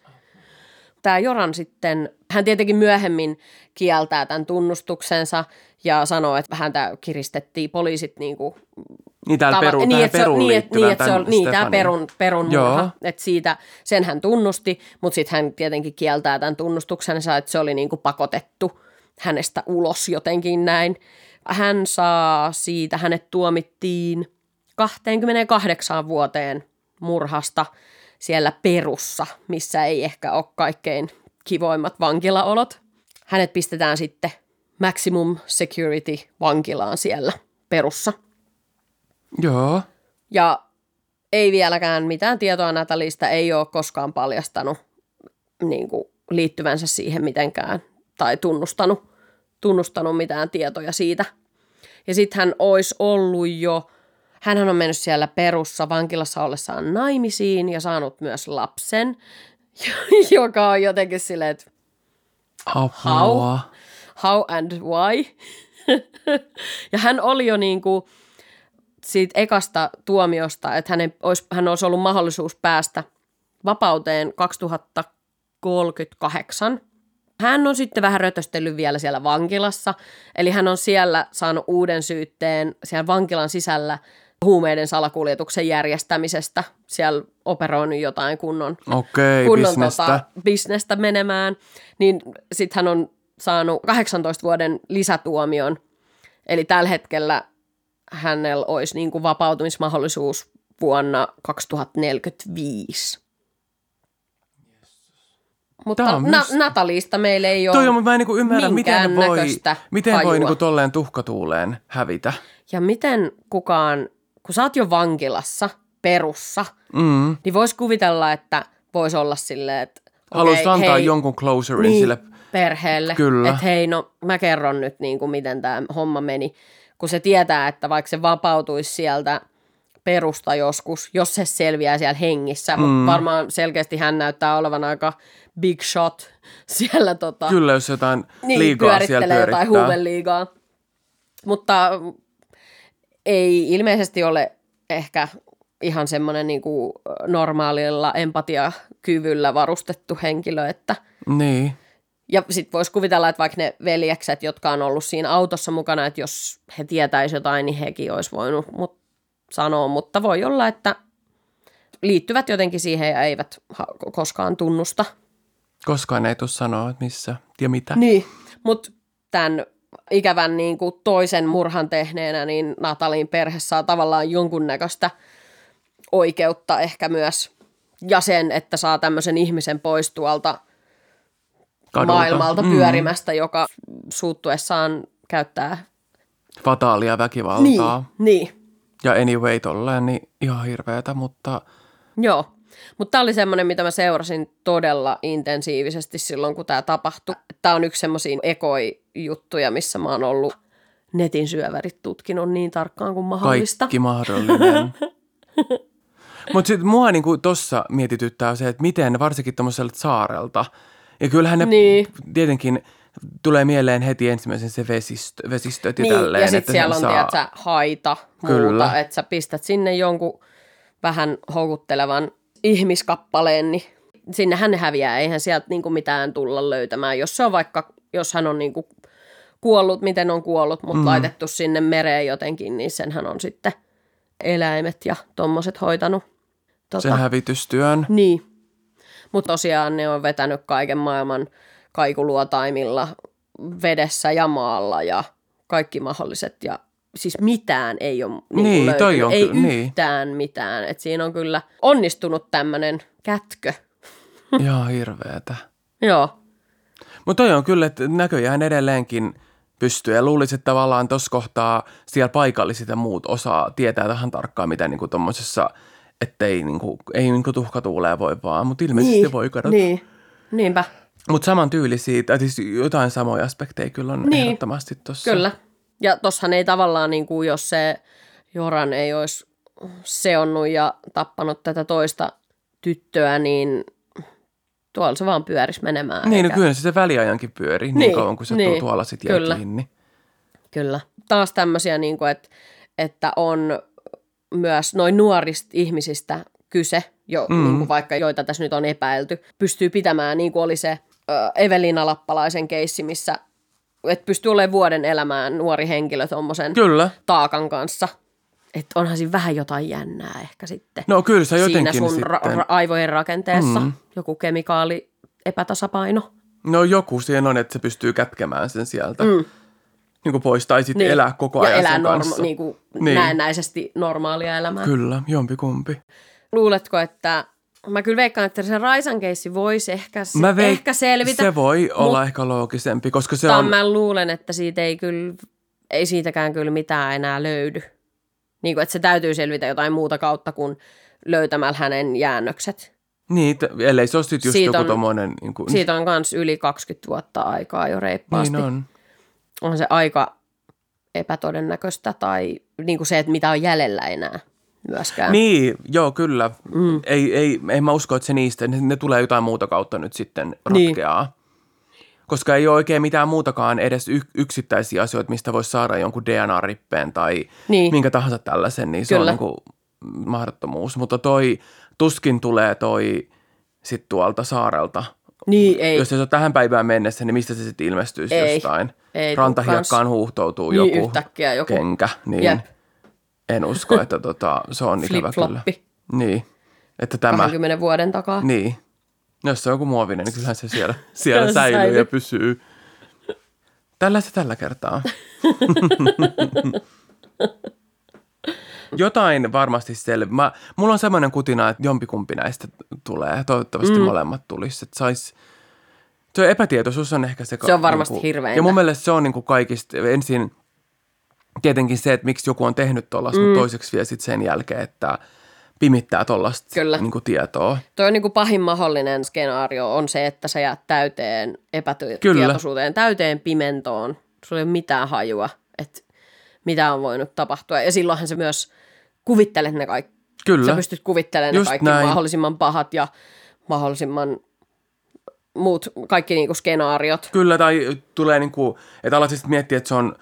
tämä Joran sitten, hän tietenkin myöhemmin kieltää tämän tunnustuksensa ja sanoo, että häntä kiristettiin poliisit niin kuin Niin täällä tava- peru, niin, tähän peruun niin, että, niin, liittyvän että se on, niin, tämä perun, perun murha, että siitä, sen hän tunnusti, mutta sitten hän tietenkin kieltää tämän tunnustuksensa, että se oli niin kuin pakotettu hänestä ulos jotenkin näin. Hän saa siitä, hänet tuomittiin 28 vuoteen murhasta siellä Perussa, missä ei ehkä ole kaikkein kivoimmat vankilaolot. Hänet pistetään sitten maximum security vankilaan siellä Perussa. Joo. Ja ei vieläkään mitään tietoa Natalista, ei ole koskaan paljastanut niin kuin, liittyvänsä siihen mitenkään tai tunnustanut, tunnustanut mitään tietoja siitä. Ja sitten hän olisi ollut jo, hän on mennyt siellä perussa vankilassa ollessaan naimisiin ja saanut myös lapsen, joka on jotenkin silleen, että Apua. how and why. ja hän oli jo niin kuin siitä ekasta tuomiosta, että hänen olisi, hän olisi ollut mahdollisuus päästä vapauteen 2038. Hän on sitten vähän rötöstellyt vielä siellä vankilassa, eli hän on siellä saanut uuden syytteen siellä vankilan sisällä huumeiden salakuljetuksen järjestämisestä. Siellä operoinut jotain kunnon, Okei, kunnon bisnestä. Tota, bisnestä menemään. Niin sitten hän on saanut 18 vuoden lisätuomion. Eli tällä hetkellä hänellä olisi niin kuin vapautumismahdollisuus vuonna 2045. Mutta on na- Natalista meillä ei ole Toi on, mä en niinku ymmärrä, miten voi, miten voi hajua. niinku tolleen tuhkatuuleen hävitä. Ja miten kukaan, kun sä oot jo vankilassa, perussa, Mm. niin vois kuvitella, että voisi olla silleen, että Haluaisit okei, antaa hei, jonkun closerin niin, sille. perheelle, Kyllä. että hei, no mä kerron nyt niin kuin miten tämä homma meni. Kun se tietää, että vaikka se vapautuisi sieltä perusta joskus, jos se selviää siellä hengissä, mm. mutta varmaan selkeästi hän näyttää olevan aika big shot siellä tota, Kyllä, jos jotain niin, liigaa siellä jotain huumeliigaa. Mutta ei ilmeisesti ole ehkä ihan semmoinen niin kuin normaalilla empatiakyvyllä varustettu henkilö, että Niin. Ja sitten voisi kuvitella, että vaikka ne veljekset, jotka on ollut siinä autossa mukana, että jos he tietäisivät jotain, niin hekin olisi voinut mut sanoa, mutta voi olla, että liittyvät jotenkin siihen ja eivät koskaan tunnusta. Koskaan ei tule sanoa, että missä ja mitä. Niin, mutta tämän ikävän niin kuin toisen murhan tehneenä, niin Natalin perhe saa tavallaan jonkunnäköistä oikeutta ehkä myös. Ja sen, että saa tämmöisen ihmisen pois tuolta Kadulta. maailmalta pyörimästä, joka suuttuessaan käyttää. Fataalia väkivaltaa. Niin, niin. Ja anyway tolleen, niin ihan hirveetä, mutta Joo. Mutta tämä oli semmoinen, mitä mä seurasin todella intensiivisesti silloin, kun tämä tapahtui. Tämä on yksi semmoisia ekoi-juttuja, missä mä oon ollut netin syövärit tutkinut niin tarkkaan kuin mahdollista. kaikki mahdollinen. Mutta sitten mua niinku tossa mietityttää se, että miten varsinkin tämmöiseltä saarelta. Ja kyllähän ne Niin. tietenkin tulee mieleen heti ensimmäisen se vesistö, vesistöt ja Niin, tälleen. ja sitten siellä on, saa... tiedätkö, haita, Kyllä. muuta, että sä pistät sinne jonkun vähän houkuttelevan ihmiskappaleen, niin sinnehän ne häviää, eihän sieltä niinku mitään tulla löytämään. Jos se on vaikka, jos hän on niinku kuollut, miten on kuollut, mutta mm. laitettu sinne mereen jotenkin, niin senhän on sitten eläimet ja tommoset hoitanut. Tota, sen hävitystyön. niin. Mutta tosiaan ne on vetänyt kaiken maailman kaikuluotaimilla vedessä ja maalla ja kaikki mahdolliset. Ja siis mitään ei ole niin Niin, löytynyt. toi on ei ky- niin. yhtään mitään. Et siinä on kyllä onnistunut tämmöinen kätkö. Ihan hirveetä. Joo. Mutta toi on kyllä, että näköjään edelleenkin pystyy. Ja luulisin, että tavallaan tuossa kohtaa siellä paikalliset ja muut osaa tietää tähän tarkkaan, mitä niinku tuommoisessa, ettei niinku, ei niinku tuhkatuuleen voi vaan, mutta ilmeisesti niin. voi kadota. Niin. Niinpä. Mutta saman tyylisiä, tai siis jotain samoja aspekteja kyllä on Niin. ehdottomasti tuossa. Kyllä. Ja tossahan ei tavallaan, niin kuin, jos se Joran ei olisi seonnut ja tappanut tätä toista tyttöä, niin tuolla se vaan pyörisi menemään. Niin, no eikä- kyllä se, se väliajankin pyörii niin, Niin, kauan, kun se niin, niin, tuolla sitten jää kyllä. kiinni. Kyllä. Taas tämmöisiä, niin kuin, että, että on myös noin nuorista ihmisistä kyse, jo, mm. niin kuin vaikka joita tässä nyt on epäilty, pystyy pitämään, niin kuin oli se ö, Evelina Lappalaisen keissi, missä että pystyy olemaan vuoden elämään nuori henkilö tuommoisen taakan kanssa. Että onhan siinä vähän jotain jännää ehkä sitten. No kyllä se siinä jotenkin sun sitten. ra- ra- aivojen rakenteessa mm. joku kemikaali epätasapaino. No joku siihen on, että se pystyy kätkemään sen sieltä. Mm. Niin kuin pois, tai sitten niin. elää koko ja ajan elää sen norma- kanssa. niin kuin Niin. näennäisesti normaalia elämää. Kyllä, jompikumpi. Luuletko, että Mä kyllä veikkaan, että se Raisan keissi voisi ehkä, se, Mä veik- ehkä selvitä. Se voi olla ehkä loogisempi, koska se on... mä luulen, että siitä ei kyllä, ei siitäkään kyllä mitään enää löydy. Niin kuin, että se täytyy selvitä jotain muuta kautta kuin löytämällä hänen jäännökset. Niin, t- ellei se ole sit just Siitä joku on- tommonen... Niin kuin, Siitä on myös yli 20 vuotta aikaa jo reippaasti. niin on. On se aika epätodennäköistä tai niin kuin se, että mitä on jäljellä enää myöskään. Niin, joo, kyllä. Mm. Ei, ei, ei mä usko, että se niistä, ne, ne tulee jotain muuta kautta nyt sitten Niin. ratkeaa. Koska ei ole oikein mitään muutakaan edes y- yksittäisiä asioita, mistä voisi saada jonkun DNA-rippeen tai Niin. minkä tahansa tällaisen, niin se Kyllä. on niin kuin mahdottomuus. Mutta toi tuskin tulee toi sit tuolta saarelta. Niin, ei. Jos se on tähän päivään mennessä, niin mistä se sitten ilmestyisi Ei. jostain? Ei Rantahiekkaan huuhtoutuu Niin joku yhtäkkiä joku. kenkä. Niin Jep. en usko, että tota, se on ikävä kyllä. Niin, että tämä, 20 vuoden takaa. niin. Jos se on joku muovinen, niin kyllähän se siellä, siellä säilyy, säilyy. ja pysyy. Tällä se tällä kertaa. Jotain varmasti selvä. Mä, mulla on semmoinen kutina, että jompikumpi näistä tulee. Toivottavasti mm. molemmat tulisi. Että sais, se epätietoisuus on ehkä se... Se on varmasti hirveintä. Ja mun mielestä se on niin kuin kaikista ensin tietenkin se, että miksi joku on tehnyt tollasta, mm. mutta toiseksi vielä sit sen jälkeen, että pimittää Kyllä. niin kuin tietoa. Toi on niin kuin pahin mahdollinen skenaario on se, että sä jäät täyteen epätietoisuuteen, täyteen pimentoon. Sulla ei ole mitään hajua, että mitä on voinut tapahtua. Ja silloinhan se myös kuvittelet ne kaikki. Kyllä. Sä pystyt kuvittelemaan Just ne kaikki näin. mahdollisimman pahat ja mahdollisimman muut, kaikki niinku skenaariot. Kyllä, tai tulee niin kuin, että alat sitten miettiä, että se on,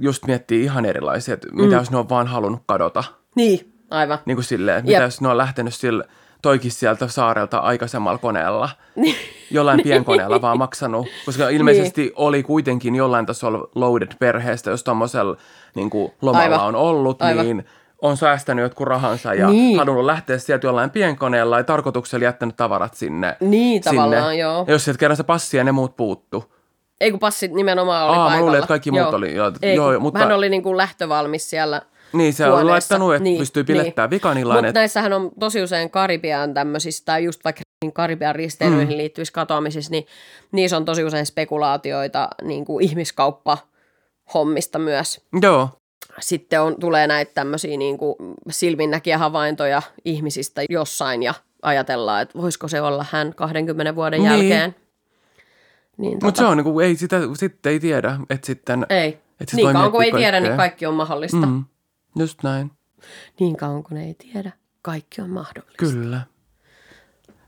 just miettii ihan erilaisia, että mitä jos ne on vaan halunnut kadota. Niin, aivan. Niin kuin silleen, että mitä Jep. jos ne on lähtenyt sillä, toikin sieltä saarelta aikaisemmalla koneella. Jollain pienkoneella vaan maksanut, koska ilmeisesti niin. oli kuitenkin jollain tasolla loaded perheestä, jos tuommoisella niin kuin lomalla Aivan. on ollut, Aivan. niin on säästänyt jotkut rahansa ja Niin. halunnut lähteä sieltä jollain pienkoneella ja tarkoituksella jättänyt tavarat sinne. Niin, sinne. tavallaan, joo. Ja jos sieltä kerran se passi ja ne muut puuttu. Ei kun passit nimenomaan oli Aa, mä paikalla. luulin, että kaikki muut Joo. oli- joo, Ei, joo, kun mutta- Hän oli niinku lähtövalmis siellä Niin, se on laittanut, että pystyy pilettämään vikanillain, Mutta että- näissähän on tosi usein Karibian tämmöisissä, tai just vaikka niin Karibian risteilyihin mm. liittyvissä katoamisissa, niin niissä on tosi usein spekulaatioita niin kuin ihmiskauppa hommista myös. Joo, Sitten on, tulee näitä tämmöisiä niin kuin silminnäkiä havaintoja ihmisistä jossain ja ajatellaan, että voisiko se olla hän 20 vuoden Niin. jälkeen. Niin, mutta se on niin kuin, ei sitä sitten ei tiedä, että sitten... Ei. Että sit niin kauan kuin ei tiedä, niin kaikki on mahdollista. Mm. Just näin, Niin kauan kuin ei tiedä, kaikki on mahdollista. kyllä.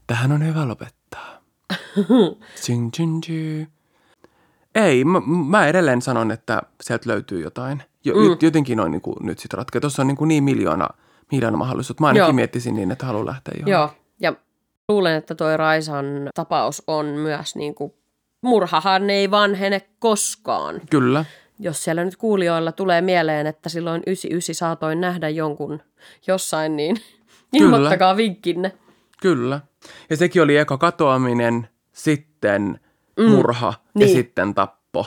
Tähän on hyvä lopettaa. Tsing, tsing, tsing. Ei, mä, mä edelleen sanon, että sieltä löytyy jotain. Jo, mm. Jotenkin on niin kuin, nyt sitten ratkea. Tuossa on niin, kuin niin miljoona, miljoona mahdollisuutta. Mä ainakin Joo. miettisin niin, että haluan lähteä johonkin. Joo, ja luulen, että toi Raisan tapaus on myös niin kuin, murhahan ei vanhene koskaan. Kyllä. Jos siellä nyt kuulijoilla tulee mieleen, että silloin 99 saatoin nähdä jonkun jossain, niin ilmoittakaa vinkkinne. Kyllä. Ja sekin oli eka katoaminen, sitten mm. murha Niin. ja sitten tappo.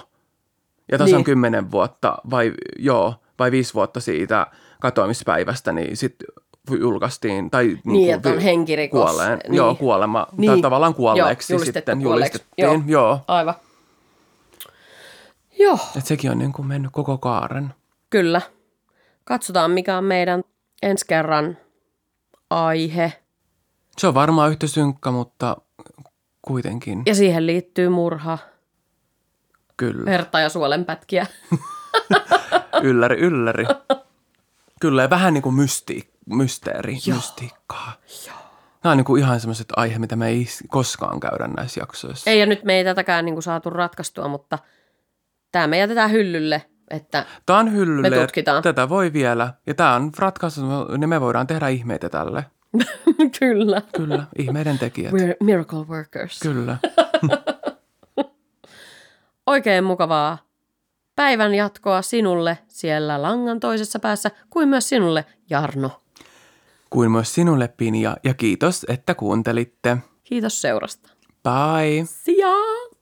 Ja tasan Niin. kymmenen vuotta vai, joo, vai viisi vuotta siitä katoamispäivästä, niin sitten julkaistiin, tai niin, Niin, että on henkirikos. Kuolleen. Niin. Joo, kuolema, niin. Niin. tai tavallaan kuolleeksi Joo, sitten kuolleeksi. julistettiin. Joo. Joo. Aivan. Joo, Et sekin on niin kuin mennyt koko kaaren. kyllä. Katsotaan, mikä on meidän ensi kerran aihe. Se on varmaan yhtä synkkä, mutta kuitenkin, Ja siihen liittyy murha, kyllä. verta ja suolenpätkiä. Ylläri, ylläri. Kyllä, ja vähän niin kuin mysti, mysteeri, Joo. mystiikkaa. Nämä on niin kuin ihan sellaiset aihe, mitä me ei koskaan käydä näissä jaksoissa. Ei, ja nyt me ei tätäkään niin kuin saatu ratkaistua, mutta tämä me jätetään hyllylle, että Tämä on hyllylle. Me tutkitaan. Tätä voi vielä. Ja tämä on ratkaisu, niin me voidaan tehdä ihmeitä tälle. kyllä. Kyllä, ihmeiden tekijät. We're miracle workers. Kyllä. Oikein mukavaa päivän jatkoa sinulle siellä langan toisessa päässä, kuin myös sinulle, Jarno. Kuin myös sinulle, Pinja, ja kiitos, että kuuntelitte. Kiitos seurasta. Bye! See ya!